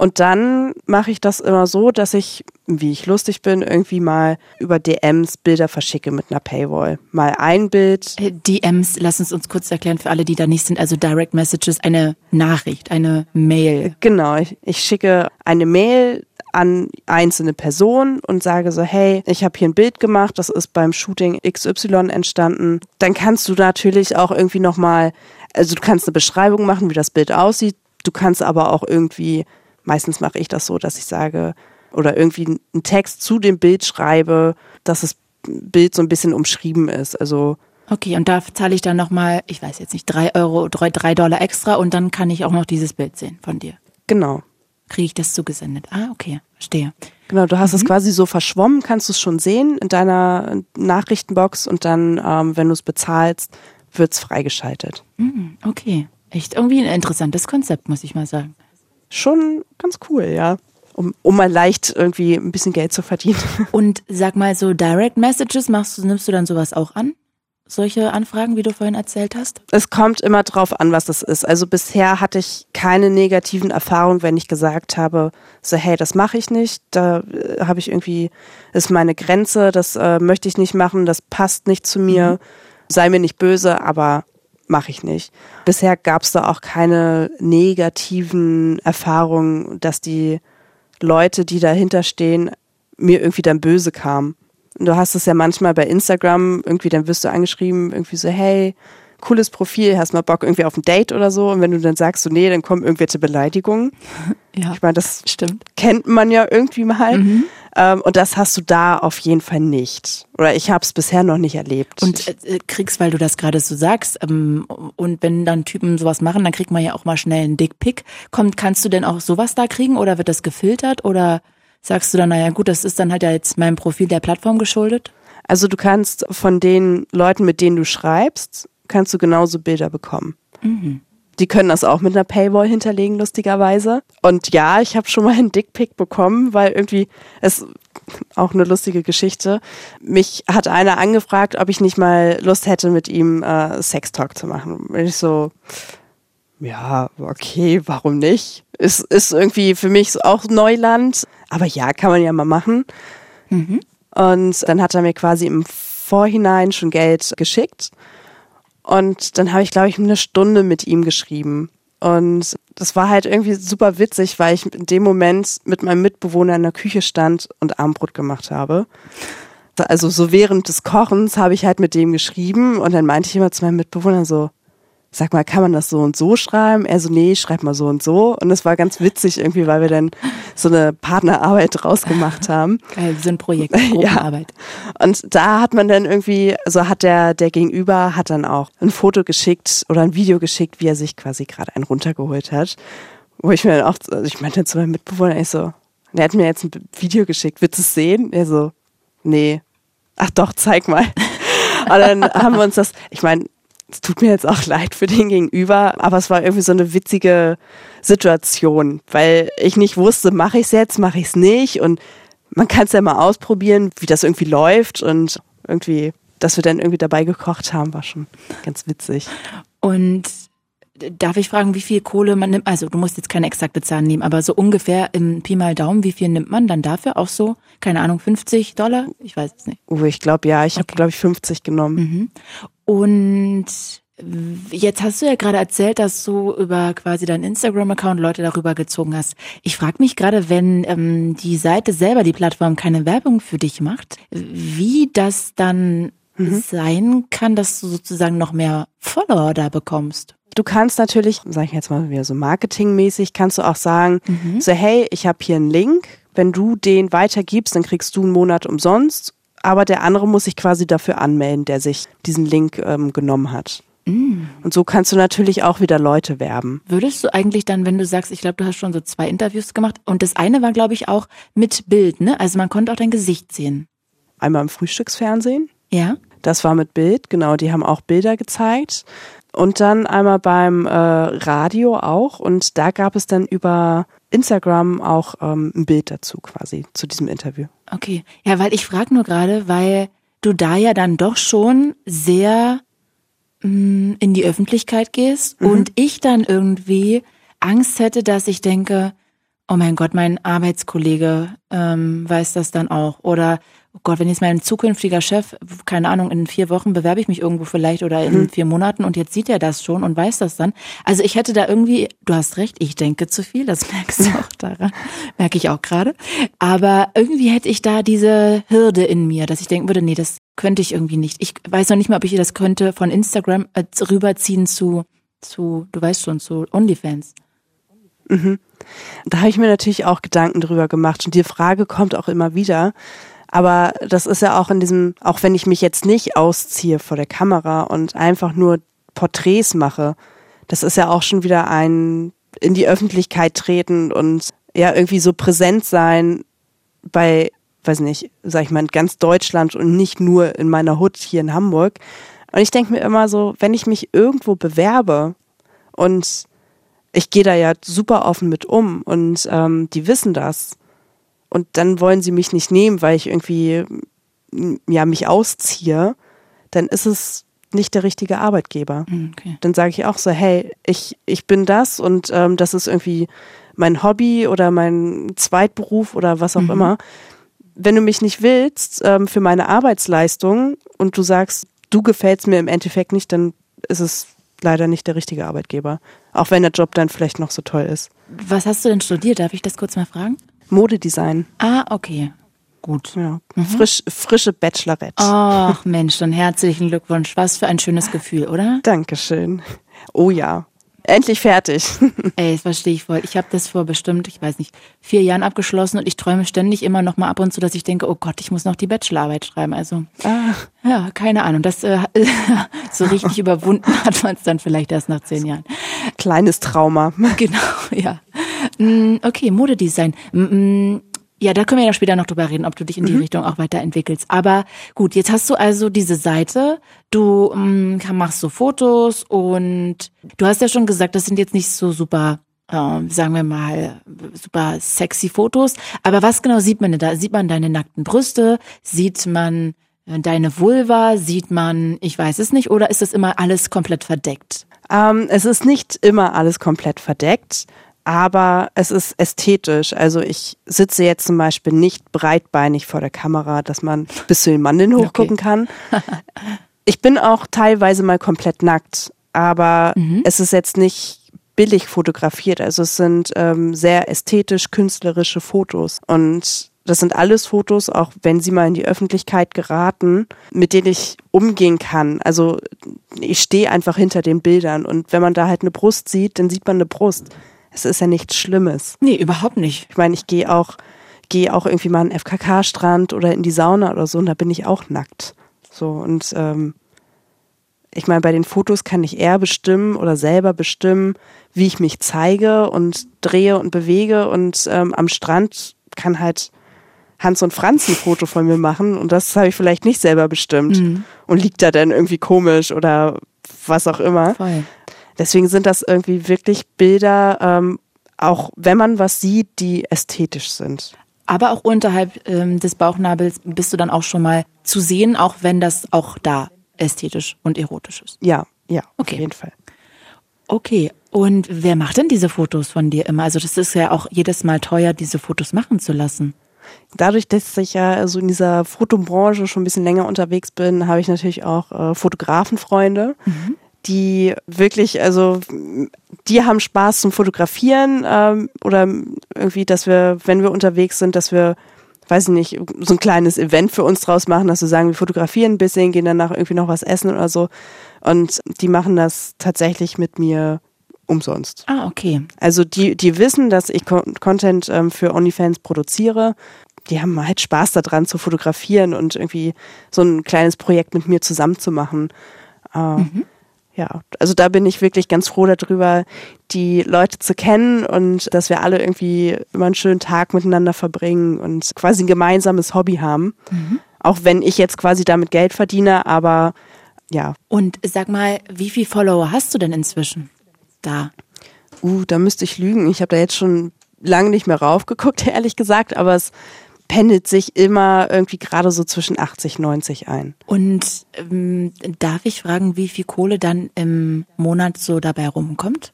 Und dann mache ich das immer so, dass ich, wie ich lustig bin, irgendwie mal über DMs Bilder verschicke mit einer Paywall. Mal ein Bild. Äh, DMs, lass uns uns kurz erklären für alle, die da nicht sind. Also Direct Messages, eine Nachricht, eine Mail. Genau, ich, ich schicke eine Mail an einzelne Personen und sage so, hey, ich habe hier ein Bild gemacht, das ist beim Shooting XY entstanden. Dann kannst du natürlich auch irgendwie nochmal, also du kannst eine Beschreibung machen, wie das Bild aussieht. Du kannst aber auch irgendwie Meistens mache ich das so, dass ich sage oder irgendwie einen Text zu dem Bild schreibe, dass das Bild so ein bisschen umschrieben ist. Also Okay, und da zahle ich dann nochmal, ich weiß jetzt nicht, drei Euro, drei, drei Dollar extra und dann kann ich auch noch dieses Bild sehen von dir. Genau. Kriege ich das zugesendet? Ah, okay, verstehe. Genau, du hast mhm. es quasi so verschwommen, kannst du es schon sehen in deiner Nachrichtenbox und dann, ähm, wenn du es bezahlst, wird es freigeschaltet. Mhm, okay, echt irgendwie ein interessantes Konzept, muss ich mal sagen schon ganz cool, ja. Um, um mal leicht irgendwie ein bisschen Geld zu verdienen. *laughs* Und sag mal, so Direct Messages machst du, nimmst du dann sowas auch an? Solche Anfragen, wie du vorhin erzählt hast? Es kommt immer drauf an, was das ist. Also bisher hatte ich keine negativen Erfahrungen, wenn ich gesagt habe, so hey, das mache ich nicht, da äh, habe ich irgendwie, ist meine Grenze, das äh, möchte ich nicht machen, das passt nicht zu mir, mhm. sei mir nicht böse, aber mache ich nicht. Bisher gab es da auch keine negativen Erfahrungen, dass die Leute, die dahinter stehen, mir irgendwie dann böse kamen. Du hast es ja manchmal bei Instagram, irgendwie dann wirst du angeschrieben, irgendwie so, hey, cooles Profil, hast mal Bock irgendwie auf ein Date oder so. Und wenn du dann sagst, so, nee, dann kommen irgendwelche Beleidigungen. *laughs* Ja, ich meine, das stimmt. kennt man ja irgendwie mal. Mhm. Ähm, und das hast du da auf jeden Fall nicht. Oder ich habe es bisher noch nicht erlebt. Und äh, kriegst, weil du das gerade so sagst, ähm, und wenn dann Typen sowas machen, dann kriegt man ja auch mal schnell einen Dickpick. Kommt, kannst du denn auch sowas da kriegen oder wird das gefiltert oder sagst du dann, naja gut, das ist dann halt ja jetzt meinem Profil der Plattform geschuldet? Also du kannst von den Leuten, mit denen du schreibst, kannst du genauso Bilder bekommen. Mhm. Die können das auch mit einer Paywall hinterlegen, lustigerweise. Und ja, ich habe schon mal einen Dickpick bekommen, weil irgendwie es auch eine lustige Geschichte. Mich hat einer angefragt, ob ich nicht mal Lust hätte, mit ihm äh, Sextalk zu machen. Und ich so, ja, okay, warum nicht? Ist, ist irgendwie für mich auch Neuland. Aber ja, kann man ja mal machen. Mhm. Und dann hat er mir quasi im Vorhinein schon Geld geschickt. Und dann habe ich, glaube ich, eine Stunde mit ihm geschrieben. Und das war halt irgendwie super witzig, weil ich in dem Moment mit meinem Mitbewohner in der Küche stand und Armbrot gemacht habe. Also so während des Kochens habe ich halt mit dem geschrieben und dann meinte ich immer zu meinem Mitbewohner so, sag mal, kann man das so und so schreiben? Er so, nee, schreib mal so und so. Und es war ganz witzig irgendwie, weil wir dann so eine Partnerarbeit *laughs* draus gemacht haben. Geil, so ein Projekt, *laughs* Gruppenarbeit. Ja. Und da hat man dann irgendwie, also hat der, der Gegenüber hat dann auch ein Foto geschickt oder ein Video geschickt, wie er sich quasi gerade einen runtergeholt hat. Wo ich mir dann auch, also ich meinte zu meinem Mitbewohner, ich so, der hat mir jetzt ein Video geschickt, willst du es sehen? Er so, nee. Ach doch, zeig mal. *laughs* Und dann haben wir uns das, ich meine, es tut mir jetzt auch *laughs* leid für den Gegenüber, aber es war irgendwie so eine witzige Situation, weil ich nicht wusste, mache ich es jetzt, mache ich es nicht und man kann es ja mal ausprobieren, wie das irgendwie läuft und irgendwie, dass wir dann irgendwie dabei gekocht haben, war schon ganz witzig. Und darf ich fragen, wie viel Kohle man nimmt? Also du musst jetzt keine exakte Zahl nehmen, aber so ungefähr im Pi mal Daumen, wie viel nimmt man dann dafür? Auch so, keine Ahnung, 50 Dollar? Ich weiß es nicht. Oh, ich glaube ja, ich okay. habe glaube ich 50 genommen. Mhm. Und Jetzt hast du ja gerade erzählt, dass du über quasi deinen Instagram-Account Leute darüber gezogen hast. Ich frage mich gerade, wenn ähm, die Seite selber, die Plattform, keine Werbung für dich macht, wie das dann mhm. sein kann, dass du sozusagen noch mehr Follower da bekommst. Du kannst natürlich, sag ich jetzt mal wieder so marketingmäßig, kannst du auch sagen, mhm. so hey, ich habe hier einen Link, wenn du den weitergibst, dann kriegst du einen Monat umsonst aber der andere muss sich quasi dafür anmelden, der sich diesen Link ähm, genommen hat. Mm. Und so kannst du natürlich auch wieder Leute werben. Würdest du eigentlich dann, wenn du sagst, ich glaube, du hast schon so zwei Interviews gemacht und das eine war, glaube ich, auch mit Bild, ne? Also man konnte auch dein Gesicht sehen. Einmal im Frühstücksfernsehen. Ja. Das war mit Bild, genau, die haben auch Bilder gezeigt. Und dann einmal beim äh, Radio auch. Und da gab es dann über Instagram auch ähm, ein Bild dazu quasi, zu diesem Interview. Okay. Ja, weil ich frage nur gerade, weil du da ja dann doch schon sehr mh, mm, in die Öffentlichkeit gehst mhm. und ich dann irgendwie Angst hätte, dass ich denke, oh mein Gott, mein Arbeitskollege ähm, weiß das dann auch. Oder oh Gott, wenn jetzt mein zukünftiger Chef, keine Ahnung, in vier Wochen bewerbe ich mich irgendwo vielleicht oder in hm. vier Monaten und jetzt sieht er das schon und weiß das dann. Also ich hätte da irgendwie, du hast recht, ich denke zu viel, das merkst du *laughs* auch daran, merke ich auch gerade. Aber irgendwie hätte ich da diese Hürde in mir, dass ich denken würde, nee, das könnte ich irgendwie nicht. Ich weiß noch nicht mal, ob ich das könnte von Instagram äh, rüberziehen zu, zu, du weißt schon, zu OnlyFans. Mhm. Da habe ich mir natürlich auch Gedanken drüber gemacht und die Frage kommt auch immer wieder. Aber das ist ja auch in diesem, auch wenn ich mich jetzt nicht ausziehe vor der Kamera und einfach nur Porträts mache, das ist ja auch schon wieder ein in die Öffentlichkeit treten und ja irgendwie so präsent sein bei, weiß nicht, sag ich mal, in ganz Deutschland und nicht nur in meiner Hut hier in Hamburg. Und ich denke mir immer so, wenn ich mich irgendwo bewerbe und ich gehe da ja super offen mit um und ähm, die wissen das. Und dann wollen sie mich nicht nehmen, weil ich irgendwie ja mich ausziehe, dann ist es nicht der richtige Arbeitgeber. Hm, okay. Dann sage ich auch so, hey, ich, ich bin das und ähm, das ist irgendwie mein Hobby oder mein Zweitberuf oder was auch mhm. immer. Wenn du mich nicht willst ähm, für meine Arbeitsleistung und du sagst, du gefällst mir im Endeffekt nicht, dann ist es leider nicht der richtige Arbeitgeber. Auch wenn der Job dann vielleicht noch so toll ist. Was hast du denn studiert? Darf ich das kurz mal fragen? Modedesign. Ah, okay. Gut. Ja. Mhm. Frisch, frische Bachelorette. Ach Mensch, dann herzlichen Glückwunsch. Was für ein schönes Gefühl, oder? Dankeschön. Oh ja. Endlich fertig. *laughs* Ey, das verstehe ich voll. Ich habe das vor bestimmt, ich weiß nicht, vier Jahren abgeschlossen und ich träume ständig immer noch mal ab und zu, dass ich denke, oh Gott, ich muss noch die Bachelorarbeit schreiben. Also, ah. ja, keine Ahnung. Das äh, *laughs* so richtig *laughs* überwunden hat man es dann vielleicht erst nach zehn Jahren. Kleines Trauma. Genau, ja. Mm, okay, Modedesign. Mm, ja, da können wir ja später noch drüber reden, ob du dich in die mhm. Richtung auch weiterentwickelst. Aber gut, jetzt hast du also diese Seite, du ähm, machst so Fotos und du hast ja schon gesagt, das sind jetzt nicht so super, äh, sagen wir mal, super sexy Fotos. Aber was genau sieht man denn da? Sieht man deine nackten Brüste? Sieht man äh, deine Vulva? Sieht man, ich weiß es nicht, oder ist das immer alles komplett verdeckt? Ähm, es ist nicht immer alles komplett verdeckt aber es ist ästhetisch. Also ich sitze jetzt zum Beispiel nicht breitbeinig vor der Kamera, dass man *laughs* bis zu den Mandeln hochgucken okay. kann. *laughs* Ich bin auch teilweise mal komplett nackt, aber mhm. es ist jetzt nicht billig fotografiert. Also es sind ähm, sehr ästhetisch, künstlerische Fotos. Und das sind alles Fotos, auch wenn sie mal in die Öffentlichkeit geraten, mit denen ich umgehen kann. Also ich stehe einfach hinter den Bildern und wenn man da halt eine Brust sieht, dann sieht man eine Brust es ist ja nichts Schlimmes. Nee, überhaupt nicht. Ich meine, ich gehe auch, gehe auch irgendwie mal an den FKK-Strand oder in die Sauna oder so und da bin ich auch nackt. So und ähm, ich meine, bei den Fotos kann ich eher bestimmen oder selber bestimmen, wie ich mich zeige und drehe und bewege und ähm, am Strand kann halt Hans und Franz ein Foto von mir machen und das habe ich vielleicht nicht selber bestimmt mhm. und liegt da dann irgendwie komisch oder was auch immer. Voll. Deswegen sind das irgendwie wirklich Bilder, ähm, auch wenn man was sieht, die ästhetisch sind. Aber auch unterhalb ähm, des Bauchnabels bist du dann auch schon mal zu sehen, auch wenn das auch da ästhetisch und erotisch ist. Ja, ja, okay. auf jeden Fall. Okay, und wer macht denn diese Fotos von dir immer? Also das ist ja auch jedes Mal teuer, diese Fotos machen zu lassen. Dadurch, dass ich ja so in dieser Fotobranche schon ein bisschen länger unterwegs bin, habe ich natürlich auch äh, Fotografenfreunde, mhm die wirklich, also die haben Spaß zum Fotografieren ähm, oder irgendwie, dass wir, wenn wir unterwegs sind, dass wir, weiß ich nicht, so ein kleines Event für uns draus machen, dass wir sagen, wir fotografieren ein bisschen, gehen danach irgendwie noch was essen oder so. Und die machen das tatsächlich mit mir umsonst. Ah, okay. Also die, die wissen, dass ich Content ähm, für OnlyFans produziere. Die haben halt Spaß daran zu fotografieren und irgendwie so ein kleines Projekt mit mir zusammen zu machen. Äh, mhm ja, also da bin ich wirklich ganz froh darüber, die Leute zu kennen und dass wir alle irgendwie immer einen schönen Tag miteinander verbringen und quasi ein gemeinsames Hobby haben. Mhm. Auch wenn ich jetzt quasi damit Geld verdiene, aber ja. Und sag mal, wie viele Follower hast du denn inzwischen da? Uh, da müsste ich lügen. Ich habe da jetzt schon lange nicht mehr raufgeguckt, *laughs* ehrlich gesagt, aber es pendelt sich immer irgendwie gerade so zwischen 80, 90 ein. Und ähm, darf ich fragen, wie viel Kohle dann im Monat so dabei rumkommt?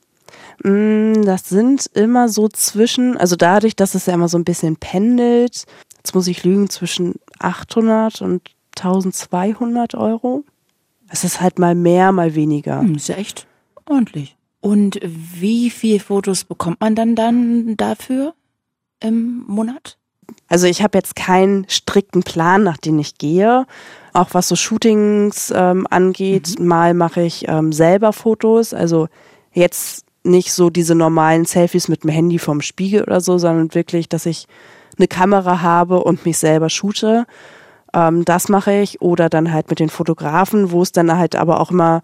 Mm, das sind immer so zwischen, also dadurch, dass es ja immer so ein bisschen pendelt, jetzt muss ich lügen, zwischen 800 und 1200 Euro. Es ist halt mal mehr, mal weniger. Hm, ist ja echt ordentlich. Und wie viele Fotos bekommt man dann dann dafür im Monat? Also ich habe jetzt keinen strikten Plan, nach dem ich gehe. Auch was so Shootings ähm, angeht, mhm. mal mache ich ähm, selber Fotos. Also jetzt nicht so diese normalen Selfies mit dem Handy vom Spiegel oder so, sondern wirklich, dass ich eine Kamera habe und mich selber shoote. Ähm, das mache ich. Oder dann halt mit den Fotografen, wo es dann halt aber auch immer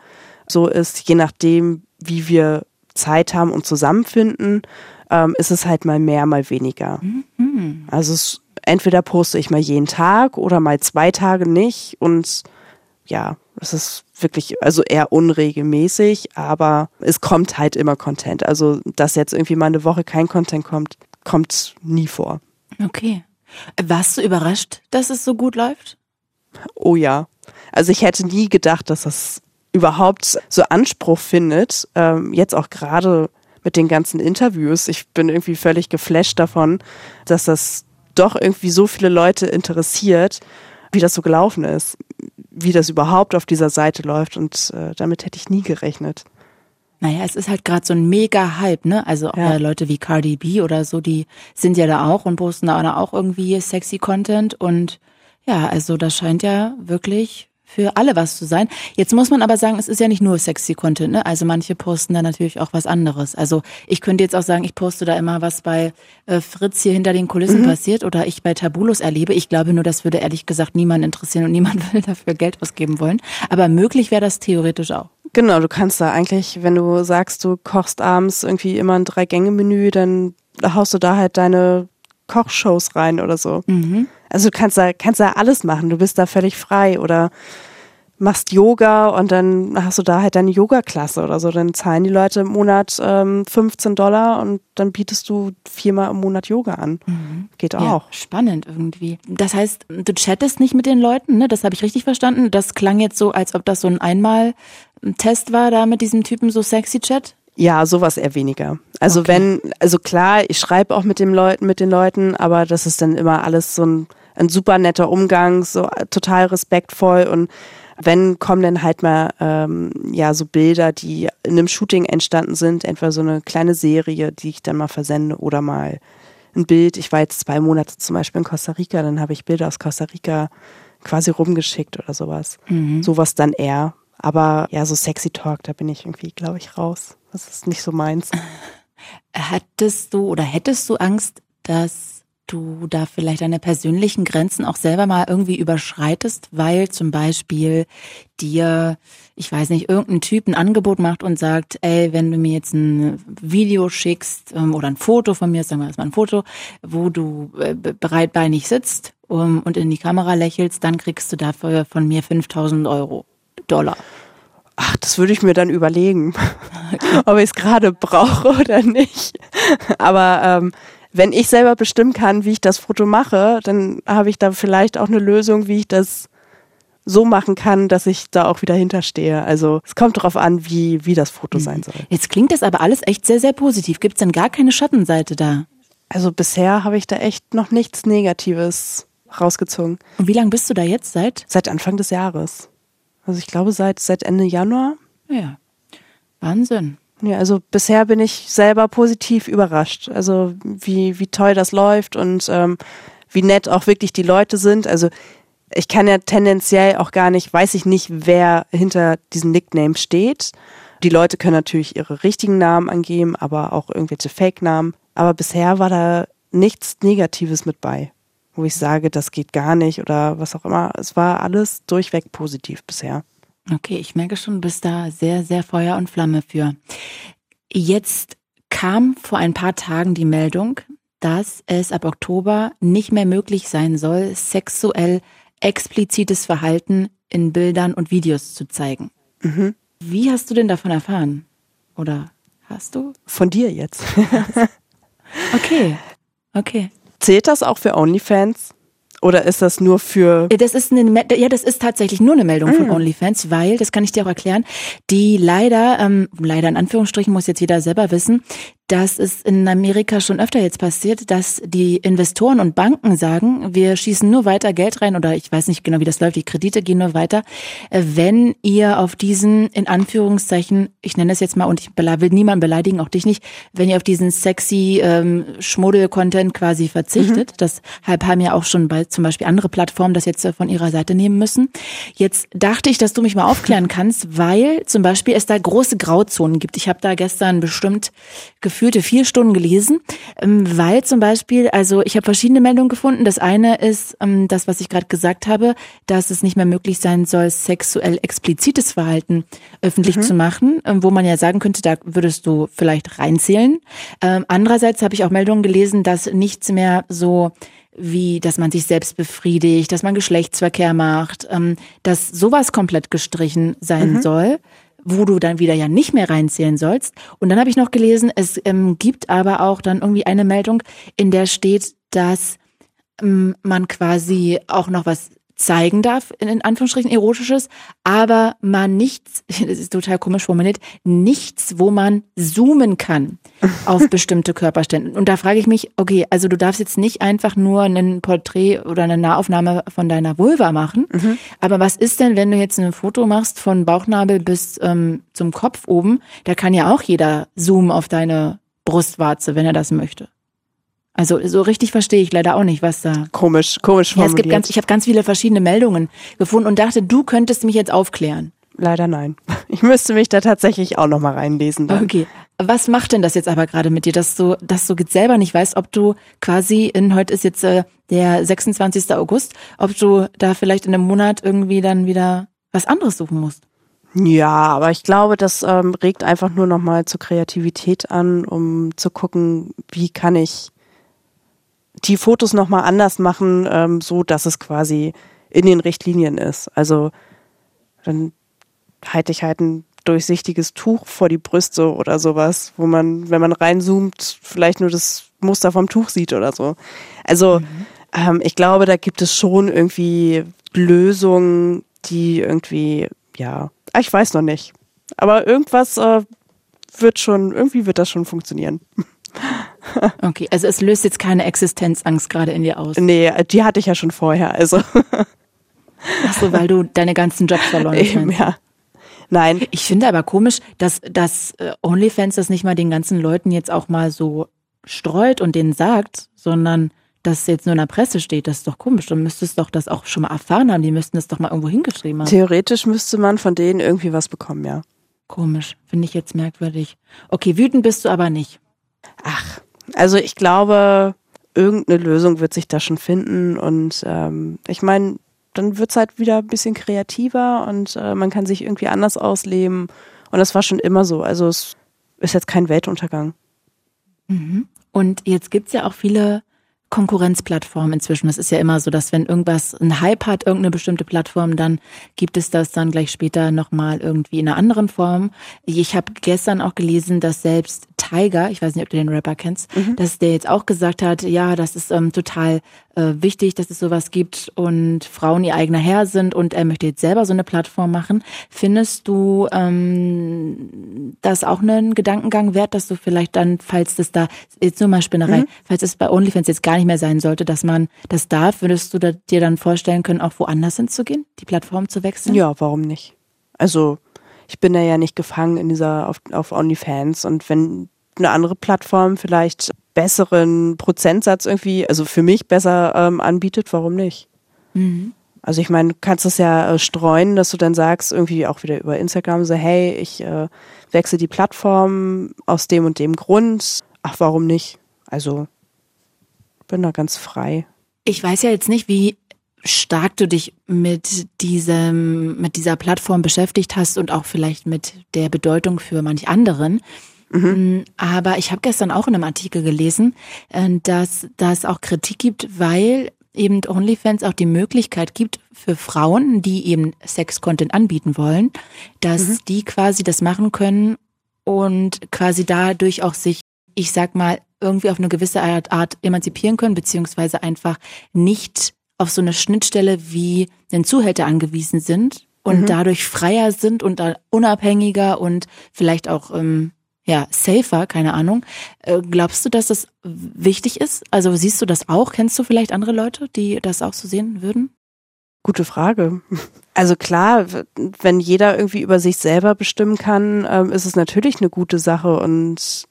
so ist, je nachdem, wie wir Zeit haben und zusammenfinden, ähm, ist es halt mal mehr, mal weniger. Mhm. Also es, entweder poste ich mal jeden Tag oder mal zwei Tage nicht und ja, es ist wirklich, also eher unregelmäßig, aber es kommt halt immer Content. Also, dass jetzt irgendwie mal eine Woche kein Content kommt, kommt nie vor. Okay. Warst du überrascht, dass es so gut läuft? Oh ja. Also ich hätte nie gedacht, dass das überhaupt so Anspruch findet. Ähm, jetzt auch gerade mit den ganzen Interviews. Ich bin irgendwie völlig geflasht davon, dass das doch irgendwie so viele Leute interessiert, wie das so gelaufen ist wie das überhaupt auf dieser Seite läuft und äh, damit hätte ich nie gerechnet. Naja, es ist halt gerade so ein mega Hype, ne? Also ja. äh, Leute wie Cardi B oder so, die sind ja da auch und posten da auch irgendwie sexy Content und ja, also das scheint ja wirklich für alle was zu sein. Jetzt muss man aber sagen, es ist ja nicht nur sexy Content, ne? Also manche posten da natürlich auch was anderes. Also ich könnte jetzt auch sagen, ich poste da immer was bei äh, Fritz hier hinter den Kulissen mhm. passiert oder ich bei Tabulos erlebe. Ich glaube nur, das würde ehrlich gesagt niemand interessieren und niemand *laughs* will dafür Geld ausgeben wollen. Aber möglich wäre das theoretisch auch. Genau, du kannst da eigentlich, wenn du sagst, du kochst abends irgendwie immer ein Drei-Gänge-Menü, dann haust du da halt deine Kochshows rein oder so. Mhm. Also du kannst da, kannst da alles machen. Du bist da völlig frei oder machst Yoga und dann hast du da halt deine Yoga-Klasse oder so. Dann zahlen die Leute im Monat ähm, 15 Dollar und dann bietest du viermal im Monat Yoga an. Mhm. Geht auch. Ja, spannend irgendwie. Das heißt, du chattest nicht mit den Leuten, ne? Das habe ich richtig verstanden. Das klang jetzt so, als ob das so ein Einmal-Test war da mit diesem Typen so sexy Chat. Ja, sowas eher weniger. Also okay. wenn, also klar, ich schreibe auch mit den Leuten, mit den Leuten, aber das ist dann immer alles so ein, ein super netter Umgang, so total respektvoll und wenn kommen dann halt mal ähm, ja so Bilder, die in einem Shooting entstanden sind, entweder so eine kleine Serie, die ich dann mal versende oder mal ein Bild. Ich war jetzt zwei Monate zum Beispiel in Costa Rica, dann habe ich Bilder aus Costa Rica quasi rumgeschickt oder sowas. Mhm. Sowas dann eher. Aber ja, so sexy Talk, da bin ich irgendwie, glaube ich, raus. Das ist nicht so meins. *laughs* Hattest du oder hättest du Angst, dass du da vielleicht deine persönlichen Grenzen auch selber mal irgendwie überschreitest, weil zum Beispiel dir, ich weiß nicht, irgendein Typ ein Angebot macht und sagt, ey, wenn du mir jetzt ein Video schickst ähm, oder ein Foto von mir, sagen wir jetzt mal ein Foto, wo du äh, breitbeinig sitzt um, und in die Kamera lächelst, dann kriegst du dafür von mir 5000 Euro Dollar. Ach, das würde ich mir dann überlegen, *laughs* *laughs* ob ich es gerade brauche oder nicht. Aber ähm, wenn ich selber bestimmen kann, wie ich das Foto mache, dann habe ich da vielleicht auch eine Lösung, wie ich das so machen kann, dass ich da auch wieder hinterstehe. Also es kommt darauf an, wie, wie das Foto mhm. sein soll. Jetzt klingt das aber alles echt sehr, sehr positiv. Gibt es denn gar keine Schattenseite da? Also bisher habe ich da echt noch nichts Negatives rausgezogen. Und wie lange bist du da jetzt seit? Seit Anfang des Jahres. Also ich glaube seit, seit Ende Januar. Ja. Wahnsinn. Ja, also bisher bin ich selber positiv überrascht. Also wie, wie toll das läuft und ähm, wie nett auch wirklich die Leute sind. Also ich kann ja tendenziell auch gar nicht, weiß ich nicht, wer hinter diesem Nickname steht. Die Leute können natürlich ihre richtigen Namen angeben, aber auch irgendwelche Fake-Namen. Aber bisher war da nichts Negatives mit bei wo ich sage, das geht gar nicht oder was auch immer. Es war alles durchweg positiv bisher. Okay, ich merke schon, du bist da sehr, sehr Feuer und Flamme für. Jetzt kam vor ein paar Tagen die Meldung, dass es ab Oktober nicht mehr möglich sein soll, sexuell explizites Verhalten in Bildern und Videos zu zeigen. Mhm. Wie hast du denn davon erfahren? Oder hast du? Von dir jetzt. *laughs* okay, okay. Zählt das auch für OnlyFans? Oder ist das nur für. Das ist eine, ja, das ist tatsächlich nur eine Meldung von mm. OnlyFans, weil, das kann ich dir auch erklären, die leider, ähm, leider in Anführungsstrichen muss jetzt jeder selber wissen, das ist in Amerika schon öfter jetzt passiert, dass die Investoren und Banken sagen, wir schießen nur weiter Geld rein oder ich weiß nicht genau, wie das läuft, die Kredite gehen nur weiter, äh, wenn ihr auf diesen, in Anführungszeichen, ich nenne das jetzt mal und ich will niemanden beleidigen, auch dich nicht, wenn ihr auf diesen sexy ähm, Schmuddel-Content quasi verzichtet, mhm. deshalb haben ja auch schon bei zum Beispiel andere Plattformen das jetzt äh, von ihrer Seite nehmen müssen. Jetzt dachte ich, dass du mich mal aufklären kannst, weil zum Beispiel es da große Grauzonen gibt. Ich habe da gestern bestimmt gefühlte vier Stunden gelesen, ähm, weil zum Beispiel, also ich habe verschiedene Meldungen gefunden. Das eine ist ähm, das, was ich gerade gesagt habe, dass es nicht mehr möglich sein soll, sexuell explizites Verhalten öffentlich mhm. zu machen, ähm, wo man ja sagen könnte, da würdest du vielleicht reinzählen. Andererseits habe ich auch Meldungen gelesen, dass nichts mehr so wie dass man sich selbst befriedigt, dass man Geschlechtsverkehr macht, dass sowas komplett gestrichen sein mhm. soll wo du dann wieder ja nicht mehr reinzählen sollst. Und dann habe ich noch gelesen, es ähm, gibt aber auch dann irgendwie eine Meldung, in der steht, dass ähm, man quasi auch noch was zeigen darf, in Anführungsstrichen erotisches, aber man nichts, *laughs* das ist total komisch formuliert, nichts, wo man zoomen kann *laughs* auf bestimmte Körperstände. Und da frage ich mich, okay, also du darfst jetzt nicht einfach nur ein Porträt oder eine Nahaufnahme von deiner Vulva machen, mhm. aber was ist denn, wenn du jetzt ein Foto machst von Bauchnabel bis ähm, zum Kopf oben, da kann ja auch jeder zoomen auf deine Brustwarze, wenn er das möchte. Also so richtig verstehe ich leider auch nicht, was da. Komisch, komisch formuliert. Ja, es gibt ganz, ich habe ganz viele verschiedene Meldungen gefunden und dachte, du könntest mich jetzt aufklären. Leider nein. *laughs* Ich müsste mich da tatsächlich auch noch mal reinlesen. Dann. Okay. Was macht denn das jetzt aber gerade mit dir, dass du, dass du jetzt selber nicht weißt, ob du quasi in heute ist jetzt äh, der 26. August, ob du da vielleicht in einem Monat irgendwie dann wieder was anderes suchen musst? Ja, aber ich glaube, das ähm, regt einfach nur noch mal zur Kreativität an, um zu gucken, wie kann ich die Fotos nochmal anders machen, ähm, so dass es quasi in den Richtlinien ist. Also dann halte ich halt ein durchsichtiges Tuch vor die Brüste oder sowas, wo man, wenn man reinzoomt, vielleicht nur das Muster vom Tuch sieht oder so. Also mhm. ähm, ich glaube, da gibt es schon irgendwie Lösungen, die irgendwie, ja, ich weiß noch nicht. Aber irgendwas äh, wird schon, irgendwie wird das schon funktionieren. *laughs* *laughs* Okay, also es löst jetzt keine Existenzangst gerade in dir aus. Nee, die hatte ich ja schon vorher, also. Ach so, weil du deine ganzen Jobs verloren hast. Eben, ja. Nein. Ich finde aber komisch, dass, dass äh, OnlyFans das nicht mal den ganzen Leuten jetzt auch mal so streut und denen sagt, sondern dass jetzt nur in der Presse steht, das ist doch komisch. Du müsstest doch das auch schon mal erfahren haben. Die müssten das doch mal irgendwo hingeschrieben haben. Theoretisch müsste man von denen irgendwie was bekommen, ja. Komisch. Finde ich jetzt merkwürdig. Okay, wütend bist du aber nicht. Ach, also ich glaube, irgendeine Lösung wird sich da schon finden und ähm, ich meine, dann wird es halt wieder ein bisschen kreativer und äh, man kann sich irgendwie anders ausleben und das war schon immer so. Also es ist jetzt kein Weltuntergang. Mhm. Und jetzt gibt es ja auch viele Konkurrenzplattform inzwischen. Es ist ja immer so, dass wenn irgendwas einen Hype hat, irgendeine bestimmte Plattform, dann gibt es das dann gleich später nochmal irgendwie in einer anderen Form. Ich habe gestern auch gelesen, dass selbst Tiger, ich weiß nicht, ob du den Rapper kennst, mhm. dass der jetzt auch gesagt hat, ja, das ist ähm, total äh, wichtig, dass es sowas gibt und Frauen ihr eigener Herr sind und er möchte jetzt selber so eine Plattform machen. Findest du ähm, das auch einen Gedankengang wert, dass du vielleicht dann, falls das da, jetzt nur mal Spinnerei, mhm. falls es bei OnlyFans jetzt gar nicht mehr sein sollte, dass man das darf, würdest du dir dann vorstellen können, auch woanders hinzugehen, die Plattform zu wechseln? Ja, warum nicht? Also ich bin da ja nicht gefangen in dieser auf, auf OnlyFans und wenn eine andere Plattform vielleicht besseren Prozentsatz irgendwie, also für mich besser ähm, anbietet, warum nicht? Mhm. Also ich meine, du kannst es ja äh, streuen, dass du dann sagst, irgendwie auch wieder über Instagram, so hey, ich äh, wechsle die Plattform aus dem und dem Grund. Ach, warum nicht? Also bin da ganz frei. Ich weiß ja jetzt nicht, wie stark du dich mit diesem, mit dieser Plattform beschäftigt hast und auch vielleicht mit der Bedeutung für manch anderen. Mhm. Aber ich habe gestern auch in einem Artikel gelesen, äh, dass das auch Kritik gibt, weil eben OnlyFans auch die Möglichkeit gibt für Frauen, die eben Sex-Content anbieten wollen, dass mhm. die quasi das machen können und quasi dadurch auch sich, ich sag mal, irgendwie auf eine gewisse Art, Art emanzipieren können, beziehungsweise einfach nicht auf so eine Schnittstelle wie den Zuhälter angewiesen sind und mhm. dadurch freier sind und unabhängiger und vielleicht auch ähm, ja safer, keine Ahnung. Äh, glaubst du, dass das wichtig ist? Also siehst du das auch? Kennst du vielleicht andere Leute, die das auch so sehen würden? Gute Frage. Also klar, wenn jeder irgendwie über sich selber bestimmen kann, ähm, ist es natürlich eine gute Sache. Und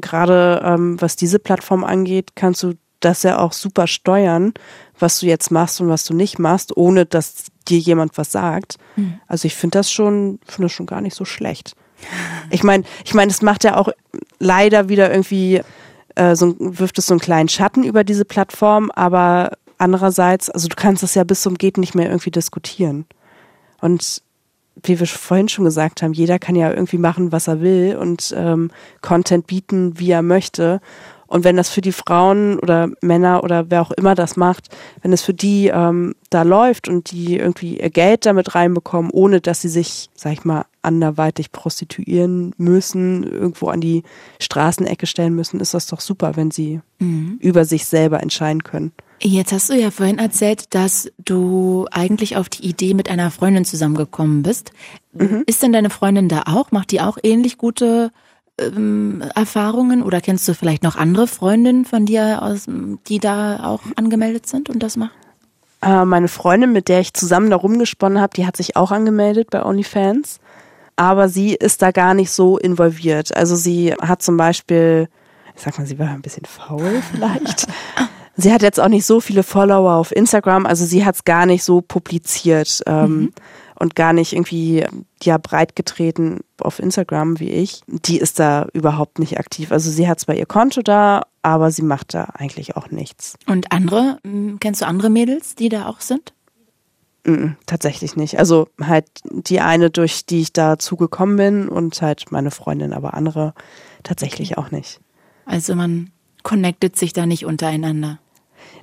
gerade ähm, was diese Plattform angeht, kannst du das ja auch super steuern, was du jetzt machst und was du nicht machst, ohne dass dir jemand was sagt. Mhm. Also ich finde das schon, finde das schon gar nicht so schlecht. Ich meine, ich meine, es macht ja auch leider wieder irgendwie äh, so wirft es so einen kleinen Schatten über diese Plattform, aber andererseits, also du kannst es ja bis zum geht nicht mehr irgendwie diskutieren. Und wie wir vorhin schon gesagt haben, jeder kann ja irgendwie machen, was er will und ähm, Content bieten, wie er möchte. Und wenn das für die Frauen oder Männer oder wer auch immer das macht, wenn es für die ähm, da läuft und die irgendwie ihr Geld damit reinbekommen, ohne dass sie sich, sag ich mal, anderweitig prostituieren müssen, irgendwo an die Straßenecke stellen müssen, ist das doch super, wenn sie mhm. über sich selber entscheiden können. Jetzt hast du ja vorhin erzählt, dass du eigentlich auf die Idee mit einer Freundin zusammengekommen bist. Mhm. Ist denn deine Freundin da auch? Macht die auch ähnlich gute ähm, Erfahrungen oder kennst du vielleicht noch andere Freundinnen von dir, aus, die da auch angemeldet sind und das machen? Äh, meine Freundin, mit der ich zusammen da rumgesponnen habe, die hat sich auch angemeldet bei OnlyFans. Aber sie ist da gar nicht so involviert. Also sie hat zum Beispiel, ich sag mal, sie war ein bisschen faul *laughs* vielleicht. sie hat jetzt auch nicht so viele Follower auf Instagram, also sie hat es gar nicht so publiziert. Ähm, mhm und gar nicht irgendwie ja breit getreten auf Instagram wie ich, die ist da überhaupt nicht aktiv. Also sie hat zwar ihr Konto da, aber sie macht da eigentlich auch nichts. Und andere, hm, kennst du andere Mädels, die da auch sind? Mm, tatsächlich nicht. Also halt die eine, durch die ich da zugekommen bin und halt meine Freundin, aber andere tatsächlich auch nicht. Also man connectet sich da nicht untereinander.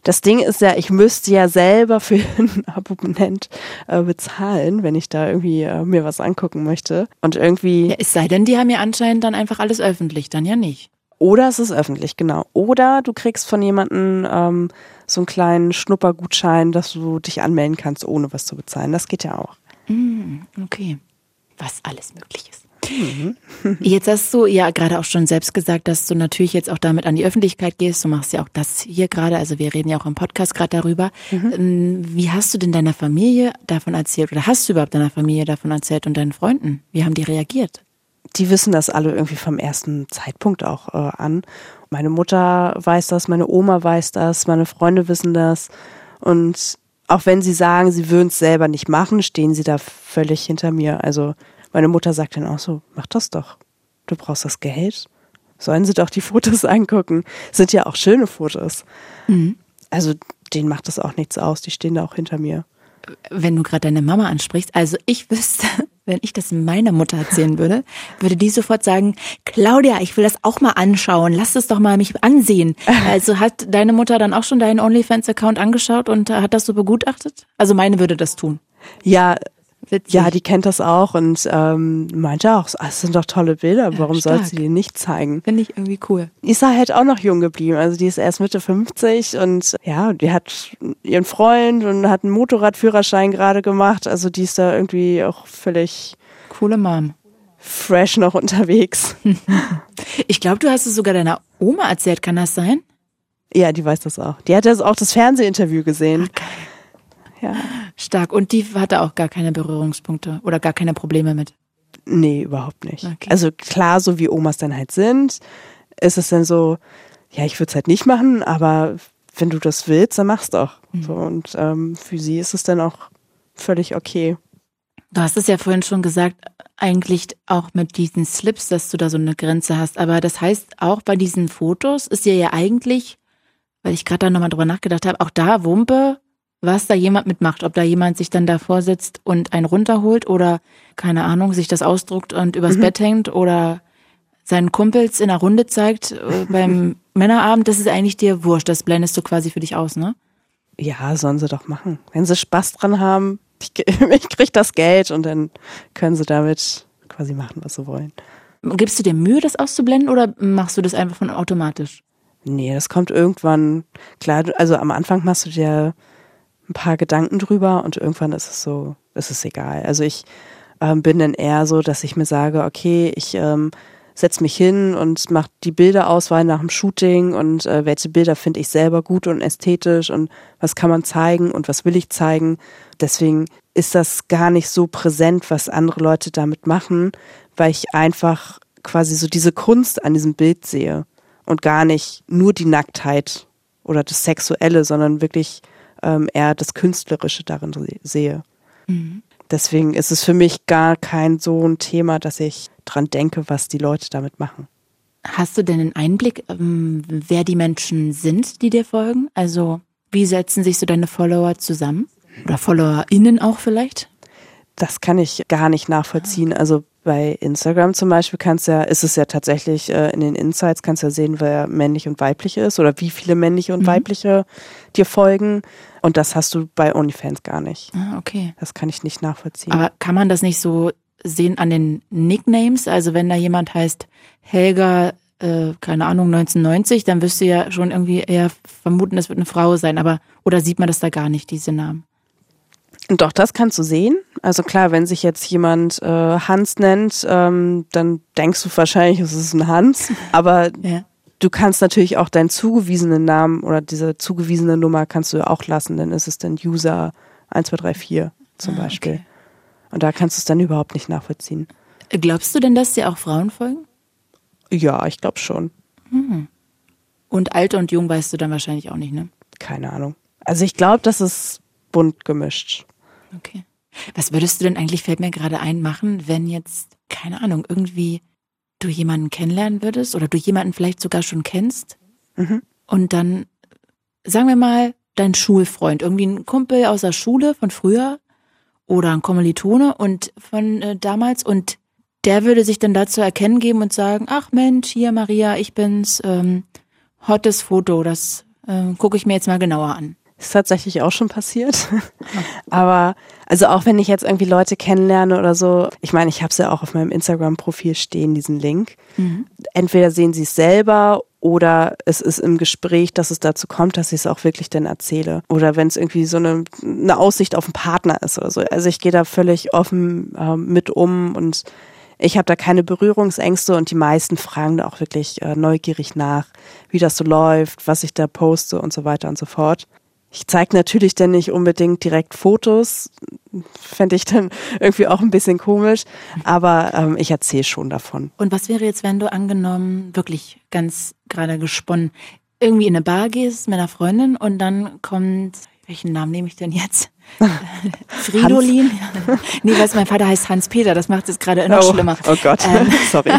Das Ding ist ja, ich müsste ja selber für *laughs* einen Abonnent äh, bezahlen, wenn ich da irgendwie äh, mir was angucken möchte. Und irgendwie. Ja, es sei denn, die haben ja anscheinend dann einfach alles öffentlich, dann ja nicht. Oder es ist öffentlich, genau. Oder du kriegst von jemandem ähm, so einen kleinen Schnuppergutschein, dass du dich anmelden kannst, ohne was zu bezahlen. Das geht ja auch. Mm, okay. Was alles möglich ist. Mhm. Jetzt hast du ja gerade auch schon selbst gesagt, dass du natürlich jetzt auch damit an die Öffentlichkeit gehst. Du machst ja auch das hier gerade, also wir reden ja auch im Podcast gerade darüber. Mhm. Ähm, wie hast du denn deiner Familie davon erzählt oder hast du überhaupt deiner Familie davon erzählt und deinen Freunden? Wie haben die reagiert? Die wissen das alle irgendwie vom ersten Zeitpunkt auch äh, an. Meine Mutter weiß das, meine Oma weiß das, meine Freunde wissen das und auch wenn sie sagen, sie würden es selber nicht machen, stehen sie da völlig hinter mir. Also meine Mutter sagt dann auch so, mach das doch. Du brauchst das Geld. Sollen sie doch die Fotos *laughs* angucken. Sind ja auch schöne Fotos. Mhm. Also denen macht das auch nichts aus. Die stehen da auch hinter mir. Wenn du gerade deine Mama ansprichst, also ich wüsste, *laughs* wenn ich das meiner Mutter erzählen würde, würde die sofort sagen, Claudia, ich will das auch mal anschauen, lass es doch mal mich ansehen. *laughs* Also hat deine Mutter dann auch schon deinen OnlyFans-Account angeschaut und hat das so begutachtet? Also meine würde das tun. Ja, Witzig. Ja, die kennt das auch und ähm, meinte auch, das sind doch tolle Bilder, warum ja, soll sie die nicht zeigen? Finde ich irgendwie cool. Isa halt auch noch jung geblieben, also die ist erst Mitte 50 und ja, die hat ihren Freund und hat einen Motorradführerschein gerade gemacht, also die ist da irgendwie auch völlig coole Mom. Fresh noch unterwegs. *laughs* ich glaube, du hast es sogar deiner Oma erzählt, kann das sein? Ja, die weiß das auch. Die hat das auch das Fernsehinterview gesehen. Okay. Ja. Stark. Und die hatte auch gar keine Berührungspunkte oder gar keine Probleme mit? Nee, überhaupt nicht. Okay. Also klar, so wie Omas dann halt sind, ist es dann so, ja, ich würde es halt nicht machen, aber wenn du das willst, dann mach's doch. Mhm. So, und ähm, für sie ist es dann auch völlig okay. Du hast es ja vorhin schon gesagt, eigentlich auch mit diesen Slips, dass du da so eine Grenze hast. Aber das heißt, auch bei diesen Fotos ist dir ja eigentlich, weil ich gerade da nochmal drüber nachgedacht habe, auch da Wumpe was da jemand mitmacht, ob da jemand sich dann davor sitzt und einen runterholt oder, keine Ahnung, sich das ausdruckt und übers mhm. Bett hängt oder seinen Kumpels in der Runde zeigt äh, *laughs* beim Männerabend, das ist eigentlich dir wurscht, das blendest du quasi für dich aus, ne? Ja, sollen sie doch machen. Wenn sie Spaß dran haben, ich, *laughs* ich krieg das Geld und dann können sie damit quasi machen, was sie wollen. Gibst du dir Mühe, das auszublenden oder machst du das einfach von automatisch? Nee, das kommt irgendwann, klar, also am Anfang machst du dir ein paar Gedanken drüber und irgendwann ist es so, ist es egal. Also ich ähm, bin dann eher so, dass ich mir sage, okay, ich ähm, setze mich hin und mache die Bilderauswahl nach dem Shooting und äh, welche Bilder finde ich selber gut und ästhetisch und was kann man zeigen und was will ich zeigen. Deswegen ist das gar nicht so präsent, was andere Leute damit machen, weil ich einfach quasi so diese Kunst an diesem Bild sehe und gar nicht nur die Nacktheit oder das Sexuelle, sondern wirklich ähm, eher das Künstlerische darin sehe. Mhm. Deswegen ist es für mich gar kein so ein Thema, dass ich dran denke, was die Leute damit machen. Hast du denn einen Einblick, ähm, wer die Menschen sind, die dir folgen? Also wie setzen sich so deine Follower zusammen? Oder FollowerInnen auch vielleicht? Das kann ich gar nicht nachvollziehen. Also bei Instagram zum Beispiel kannst ja, ist es ja tatsächlich äh, in den Insights kannst du ja sehen, wer männlich und weiblich ist oder wie viele männliche und mhm. weibliche dir folgen. Und das hast du bei OnlyFans gar nicht. Ah, okay. Das kann ich nicht nachvollziehen. Aber kann man das nicht so sehen an den Nicknames? Also wenn da jemand heißt Helga, äh, keine Ahnung, 1990, dann wirst du ja schon irgendwie eher vermuten, das wird eine Frau sein. Aber oder sieht man das da gar nicht, diese Namen? Doch, das kannst du sehen. Also klar, wenn sich jetzt jemand äh, Hans nennt, ähm, dann denkst du wahrscheinlich, es ist ein Hans. Aber ja. Du kannst natürlich auch deinen zugewiesenen Namen oder diese zugewiesene Nummer kannst du auch lassen, dann ist es dann User 1234 zum ah, Beispiel. Okay. Und da kannst du es dann überhaupt nicht nachvollziehen. Glaubst du denn, dass dir auch Frauen folgen? Ja, ich glaube schon. Hm. Und alt und jung weißt du dann wahrscheinlich auch nicht, ne? Keine Ahnung. Also ich glaube, das ist bunt gemischt. Okay. Was würdest du denn eigentlich, fällt mir gerade ein, machen, wenn jetzt, keine Ahnung, irgendwie du jemanden kennenlernen würdest oder du jemanden vielleicht sogar schon kennst mhm. und dann, sagen wir mal, dein Schulfreund, irgendwie ein Kumpel aus der Schule von früher oder ein Kommilitone und von äh, damals und der würde sich dann dazu erkennen geben und sagen, ach Mensch, hier Maria, ich bin's, ähm, hottes Foto, das äh, gucke ich mir jetzt mal genauer an. Ist tatsächlich auch schon passiert. *laughs* Aber also auch wenn ich jetzt irgendwie Leute kennenlerne oder so, ich meine, ich habe es ja auch auf meinem Instagram-Profil stehen, diesen Link. Mhm. Entweder sehen sie es selber oder es ist im Gespräch, dass es dazu kommt, dass ich es auch wirklich dann erzähle. Oder wenn es irgendwie so eine, eine Aussicht auf einen Partner ist oder so. Also ich gehe da völlig offen äh, mit um und ich habe da keine Berührungsängste und die meisten fragen da auch wirklich äh, neugierig nach, wie das so läuft, was ich da poste und so weiter und so fort. Ich zeige natürlich dann nicht unbedingt direkt Fotos, fände ich dann irgendwie auch ein bisschen komisch, aber ähm, ich erzähle schon davon. Und was wäre jetzt, wenn du angenommen, wirklich ganz gerade gesponnen, irgendwie in eine Bar gehst mit einer Freundin und dann kommt, welchen Namen nehme ich denn jetzt? *laughs* Fridolin? *laughs* nee, was mein Vater heißt Hans-Peter, das macht es gerade noch oh, schlimmer. Oh Gott, ähm, *laughs* sorry.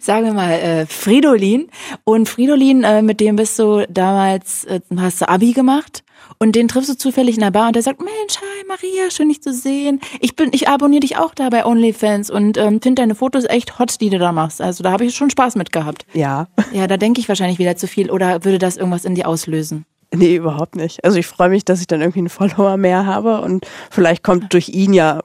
sagen wir mal äh, Fridolin. Und Fridolin, äh, mit dem bist du damals, äh, hast du Abi gemacht und den triffst du zufällig in der Bar und der sagt, Mensch, hi Maria, schön dich zu sehen. Ich bin, ich abonniere dich auch da bei OnlyFans und ähm, finde deine Fotos echt hot, die du da machst. Also da habe ich schon Spaß mit gehabt. Ja. Ja, da denke ich wahrscheinlich wieder zu viel oder würde das irgendwas in dir auslösen? Nee, überhaupt nicht. Also ich freue mich, dass ich dann irgendwie einen Follower mehr habe und vielleicht kommt durch ihn ja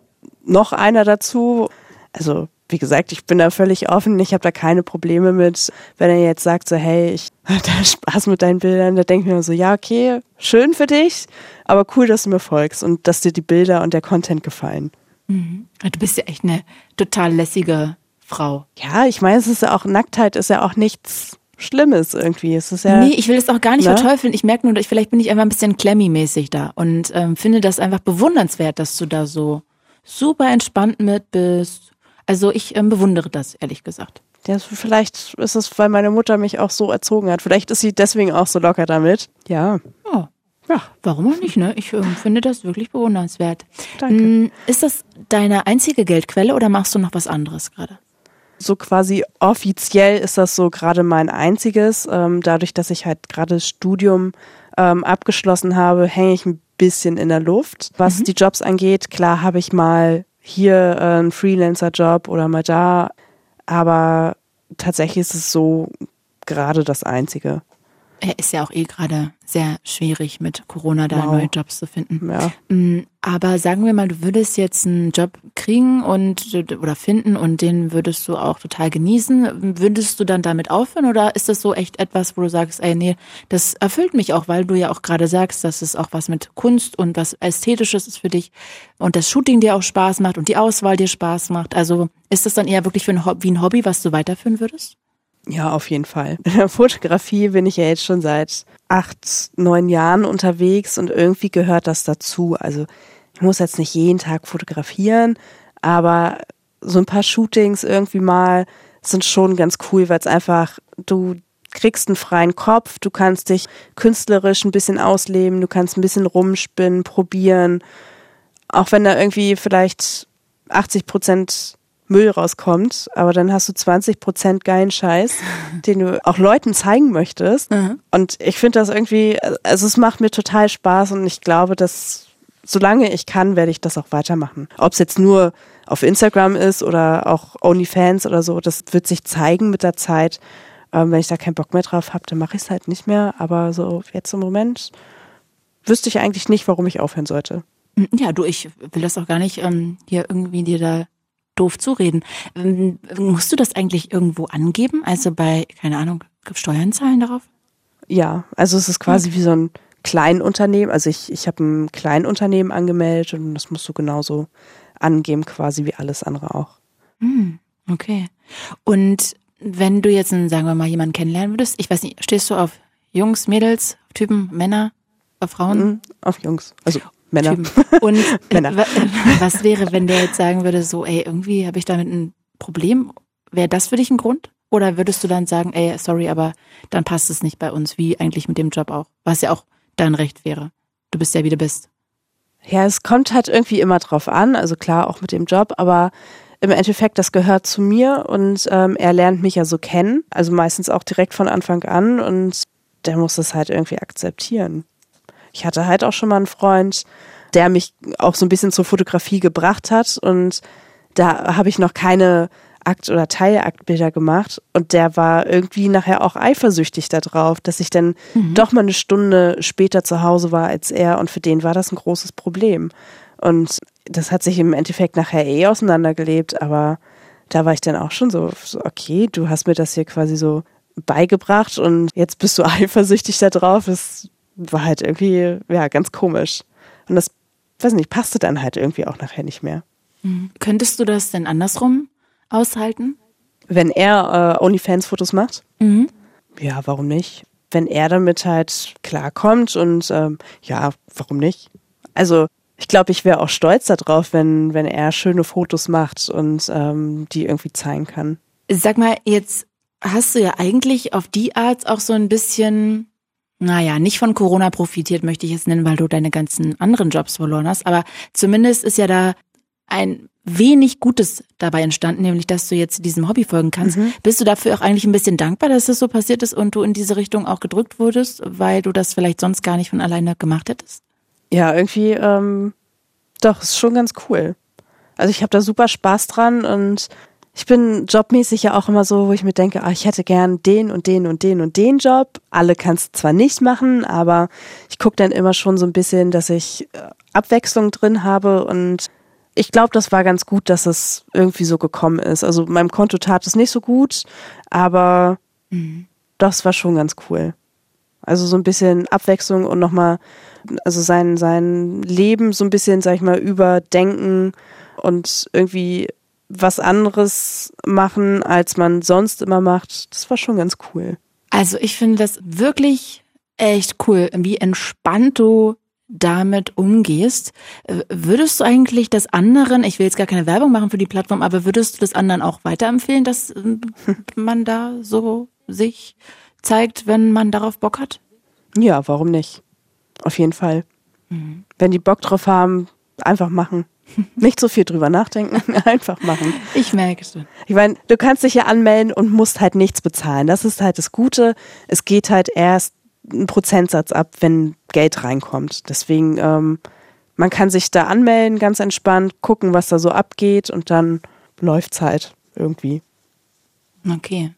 noch einer dazu. Also wie gesagt, ich bin da völlig offen. Ich habe da keine Probleme mit, wenn er jetzt sagt so, hey, ich *laughs* hatte Spaß mit deinen Bildern. Da denke ich mir so, ja, okay, schön für dich, aber cool, dass du mir folgst und dass dir die Bilder und der Content gefallen. Mhm. Du bist ja echt eine total lässige Frau. Ja, ich meine, es ist ja auch, Nacktheit ist ja auch nichts Schlimmes irgendwie. Es ist ja, nee, ich will es auch gar nicht ne? verteufeln. Ich merke nur, vielleicht bin ich einfach ein bisschen Klemmy-mäßig da und ähm, finde das einfach bewundernswert, dass du da so super entspannt mit bist. Also ich ähm, bewundere das, ehrlich gesagt. Ja, vielleicht ist es, weil meine Mutter mich auch so erzogen hat. Vielleicht ist sie deswegen auch so locker damit. Ja. Oh. Ja, warum auch nicht, ne? Ich ähm, finde das wirklich bewundernswert. Danke. Hm, ist das deine einzige Geldquelle oder machst du noch was anderes gerade? So quasi offiziell ist das so gerade mein einziges. Ähm, dadurch, dass ich halt gerade das Studium ähm, abgeschlossen habe, hänge ich ein bisschen in der Luft. Was mhm. die Jobs angeht, klar habe ich mal hier äh, einen Freelancer-Job oder mal da, aber tatsächlich ist es so gerade das Einzige. Er ist ja auch eh gerade sehr schwierig mit Corona da Wow. neue Jobs zu finden. Ja. Mm, Aber sagen wir mal, du würdest jetzt einen Job kriegen und oder finden und den würdest du auch total genießen. Würdest du dann damit aufhören oder ist das so echt etwas, wo du sagst, ey, nee, das erfüllt mich auch, weil du ja auch gerade sagst, dass es auch was mit Kunst und was Ästhetisches ist für dich und das Shooting dir auch Spaß macht und die Auswahl dir Spaß macht. Also ist das dann eher wirklich für ein Hobby, wie ein Hobby, was du weiterführen würdest? Ja, auf jeden Fall. In der Fotografie bin ich ja jetzt schon seit acht, neun Jahren unterwegs und irgendwie gehört das dazu. Also ich muss jetzt nicht jeden Tag fotografieren, aber so ein paar Shootings irgendwie mal sind schon ganz cool, weil es einfach, du kriegst einen freien Kopf, du kannst dich künstlerisch ein bisschen ausleben, du kannst ein bisschen rumspinnen, probieren. Auch wenn da irgendwie vielleicht 80 Prozent Müll rauskommt, aber dann hast du 20 Prozent geilen Scheiß, *laughs* den du auch Leuten zeigen möchtest. Mhm. Und ich finde das irgendwie, also es macht mir total Spaß und ich glaube, dass solange ich kann, werde ich das auch weitermachen. Ob es jetzt nur auf Instagram ist oder auch OnlyFans oder so, das wird sich zeigen mit der Zeit. Ähm, wenn ich da keinen Bock mehr drauf habe, dann mache ich es halt nicht mehr. Aber so jetzt im Moment wüsste ich eigentlich nicht, warum ich aufhören sollte. Ja, du, ich will das auch gar nicht ähm, hier irgendwie dir da doof zureden. Ähm, musst du das eigentlich irgendwo angeben? Also bei, keine Ahnung, Steuern zahlen darauf? Ja, also es ist quasi wie so ein Kleinunternehmen. Also ich, ich habe ein Kleinunternehmen angemeldet und das musst du genauso angeben, quasi wie alles andere auch. Hm, okay. Und wenn du jetzt, einen, sagen wir mal, jemanden kennenlernen würdest, ich weiß nicht, stehst du auf Jungs, Mädels, Typen, Männer, auf Frauen? Mhm, auf Jungs. Also Männer. Typen. Und *laughs* Männer. wa- was wäre, wenn der jetzt sagen würde, so, ey, irgendwie habe ich damit ein Problem? Wäre das für dich ein Grund? Oder würdest du dann sagen, ey, sorry, aber dann passt es nicht bei uns, wie eigentlich mit dem Job auch? Was ja auch dein Recht wäre. Du bist ja wie du bist. Ja, es kommt halt irgendwie immer drauf an, also klar auch mit dem Job, aber im Endeffekt, das gehört zu mir und ähm, er lernt mich ja so kennen, also meistens auch direkt von Anfang an und der muss das halt irgendwie akzeptieren. Ich hatte halt auch schon mal einen Freund, der mich auch so ein bisschen zur Fotografie gebracht hat und da habe ich noch keine Akt- oder Teilaktbilder gemacht und der war irgendwie nachher auch eifersüchtig darauf, dass ich dann doch mal eine Stunde später zu Hause war als er und für den war das ein großes Problem. Und das hat sich im Endeffekt nachher eh auseinandergelebt, aber da war ich dann auch schon so, okay, du hast mir das hier quasi so beigebracht und jetzt bist du *laughs* eifersüchtig da drauf. Das war halt irgendwie, ja, ganz komisch. Und das, weiß nicht, passte dann halt irgendwie auch nachher nicht mehr. Könntest du das denn andersrum aushalten? Wenn er äh, OnlyFans-Fotos macht, Mhm. ja, warum nicht? Wenn er damit halt klarkommt und ähm, ja, warum nicht? Also ich glaube, ich wäre auch stolz darauf, wenn, wenn er schöne Fotos macht und ähm, die irgendwie zeigen kann. Sag mal, jetzt hast du ja eigentlich auf die Art auch so ein bisschen, naja, nicht von Corona profitiert, möchte ich es nennen, weil du deine ganzen anderen Jobs verloren hast, aber zumindest ist ja da ein wenig Gutes dabei entstanden, nämlich dass du jetzt diesem Hobby folgen kannst. Bist du dafür auch eigentlich ein bisschen dankbar, dass das so passiert ist und du in diese Richtung auch gedrückt wurdest, weil du das vielleicht sonst gar nicht von alleine gemacht hättest? Ja, irgendwie, ähm, doch, ist schon ganz cool. Also ich habe da super Spaß dran und ich bin jobmäßig ja auch immer so, wo ich mir denke, ah, ich hätte gern den und den und den und den Job. Alle kannst du zwar nicht machen, aber ich gucke dann immer schon so ein bisschen, dass ich äh, Abwechslung drin habe und ich glaube, das war ganz gut, dass es irgendwie so gekommen ist. Also meinem Konto tat es nicht so gut, aber das war schon ganz cool. Also so ein bisschen Abwechslung und nochmal, also sein, sein Leben so ein bisschen, sag ich mal, überdenken und irgendwie was anderes machen, als man sonst immer macht. Das war schon ganz cool. Also ich finde das wirklich echt cool, wie entspannt du damit umgehst. Äh, Würdest du eigentlich das anderen, ich will jetzt gar keine Werbung machen für die Plattform, aber würdest du das anderen auch weiterempfehlen, dass äh, *laughs* man da so sich zeigt, wenn man darauf Bock hat? Ja, warum nicht? Auf jeden Fall. Wenn die Bock drauf haben, einfach machen. Nicht so viel drüber nachdenken, *laughs* einfach machen. Ich merke es. Ich meine, du kannst dich ja anmelden und musst halt nichts bezahlen. Das ist halt das Gute. Es geht halt erst ein Prozentsatz ab, wenn Geld reinkommt. Deswegen, ähm, man kann sich da anmelden, ganz entspannt, gucken, was da so abgeht und dann läuft's halt irgendwie. Okay.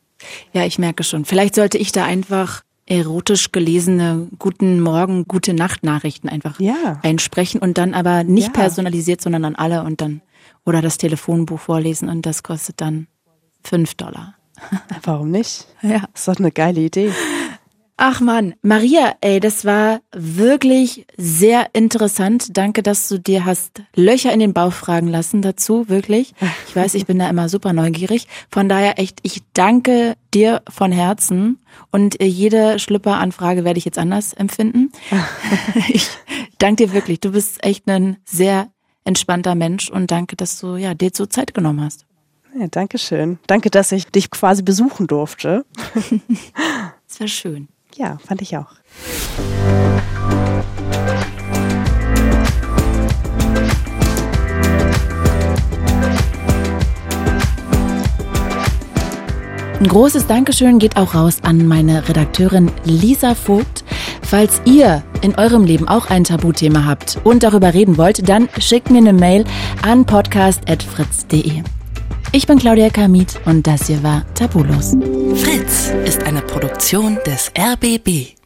Ja, ich merke schon. Vielleicht sollte ich da einfach erotisch gelesene Guten Morgen, Gute Nacht Nachrichten einfach ja. einsprechen und dann aber nicht ja. personalisiert, sondern an alle und dann oder das Telefonbuch vorlesen und das kostet dann fünf Dollar. Warum nicht? *laughs* Ja. Ist doch eine geile Idee. Ach man, Maria, ey, das war wirklich sehr interessant. Danke, dass du dir hast Löcher in den Bauch fragen lassen dazu, wirklich. Ich weiß, ich bin da immer super neugierig. Von daher echt, ich danke dir von Herzen und äh, jede Schlüpperanfrage werde ich jetzt anders empfinden. *laughs* ich danke dir wirklich. Du bist echt ein sehr entspannter Mensch und danke, dass du ja dir so Zeit genommen hast. Ja, danke schön. Danke, dass ich dich quasi besuchen durfte. *laughs* Das war schön. Ja, fand ich auch. Ein großes Dankeschön geht auch raus an meine Redakteurin Lisa Vogt. Falls ihr in eurem Leben auch ein Tabuthema habt und darüber reden wollt, dann schickt mir eine Mail an podcast.fritz.de. Ich bin Claudia Kamit und das hier war Tabulos. Fritz ist eine Produktion des RBB.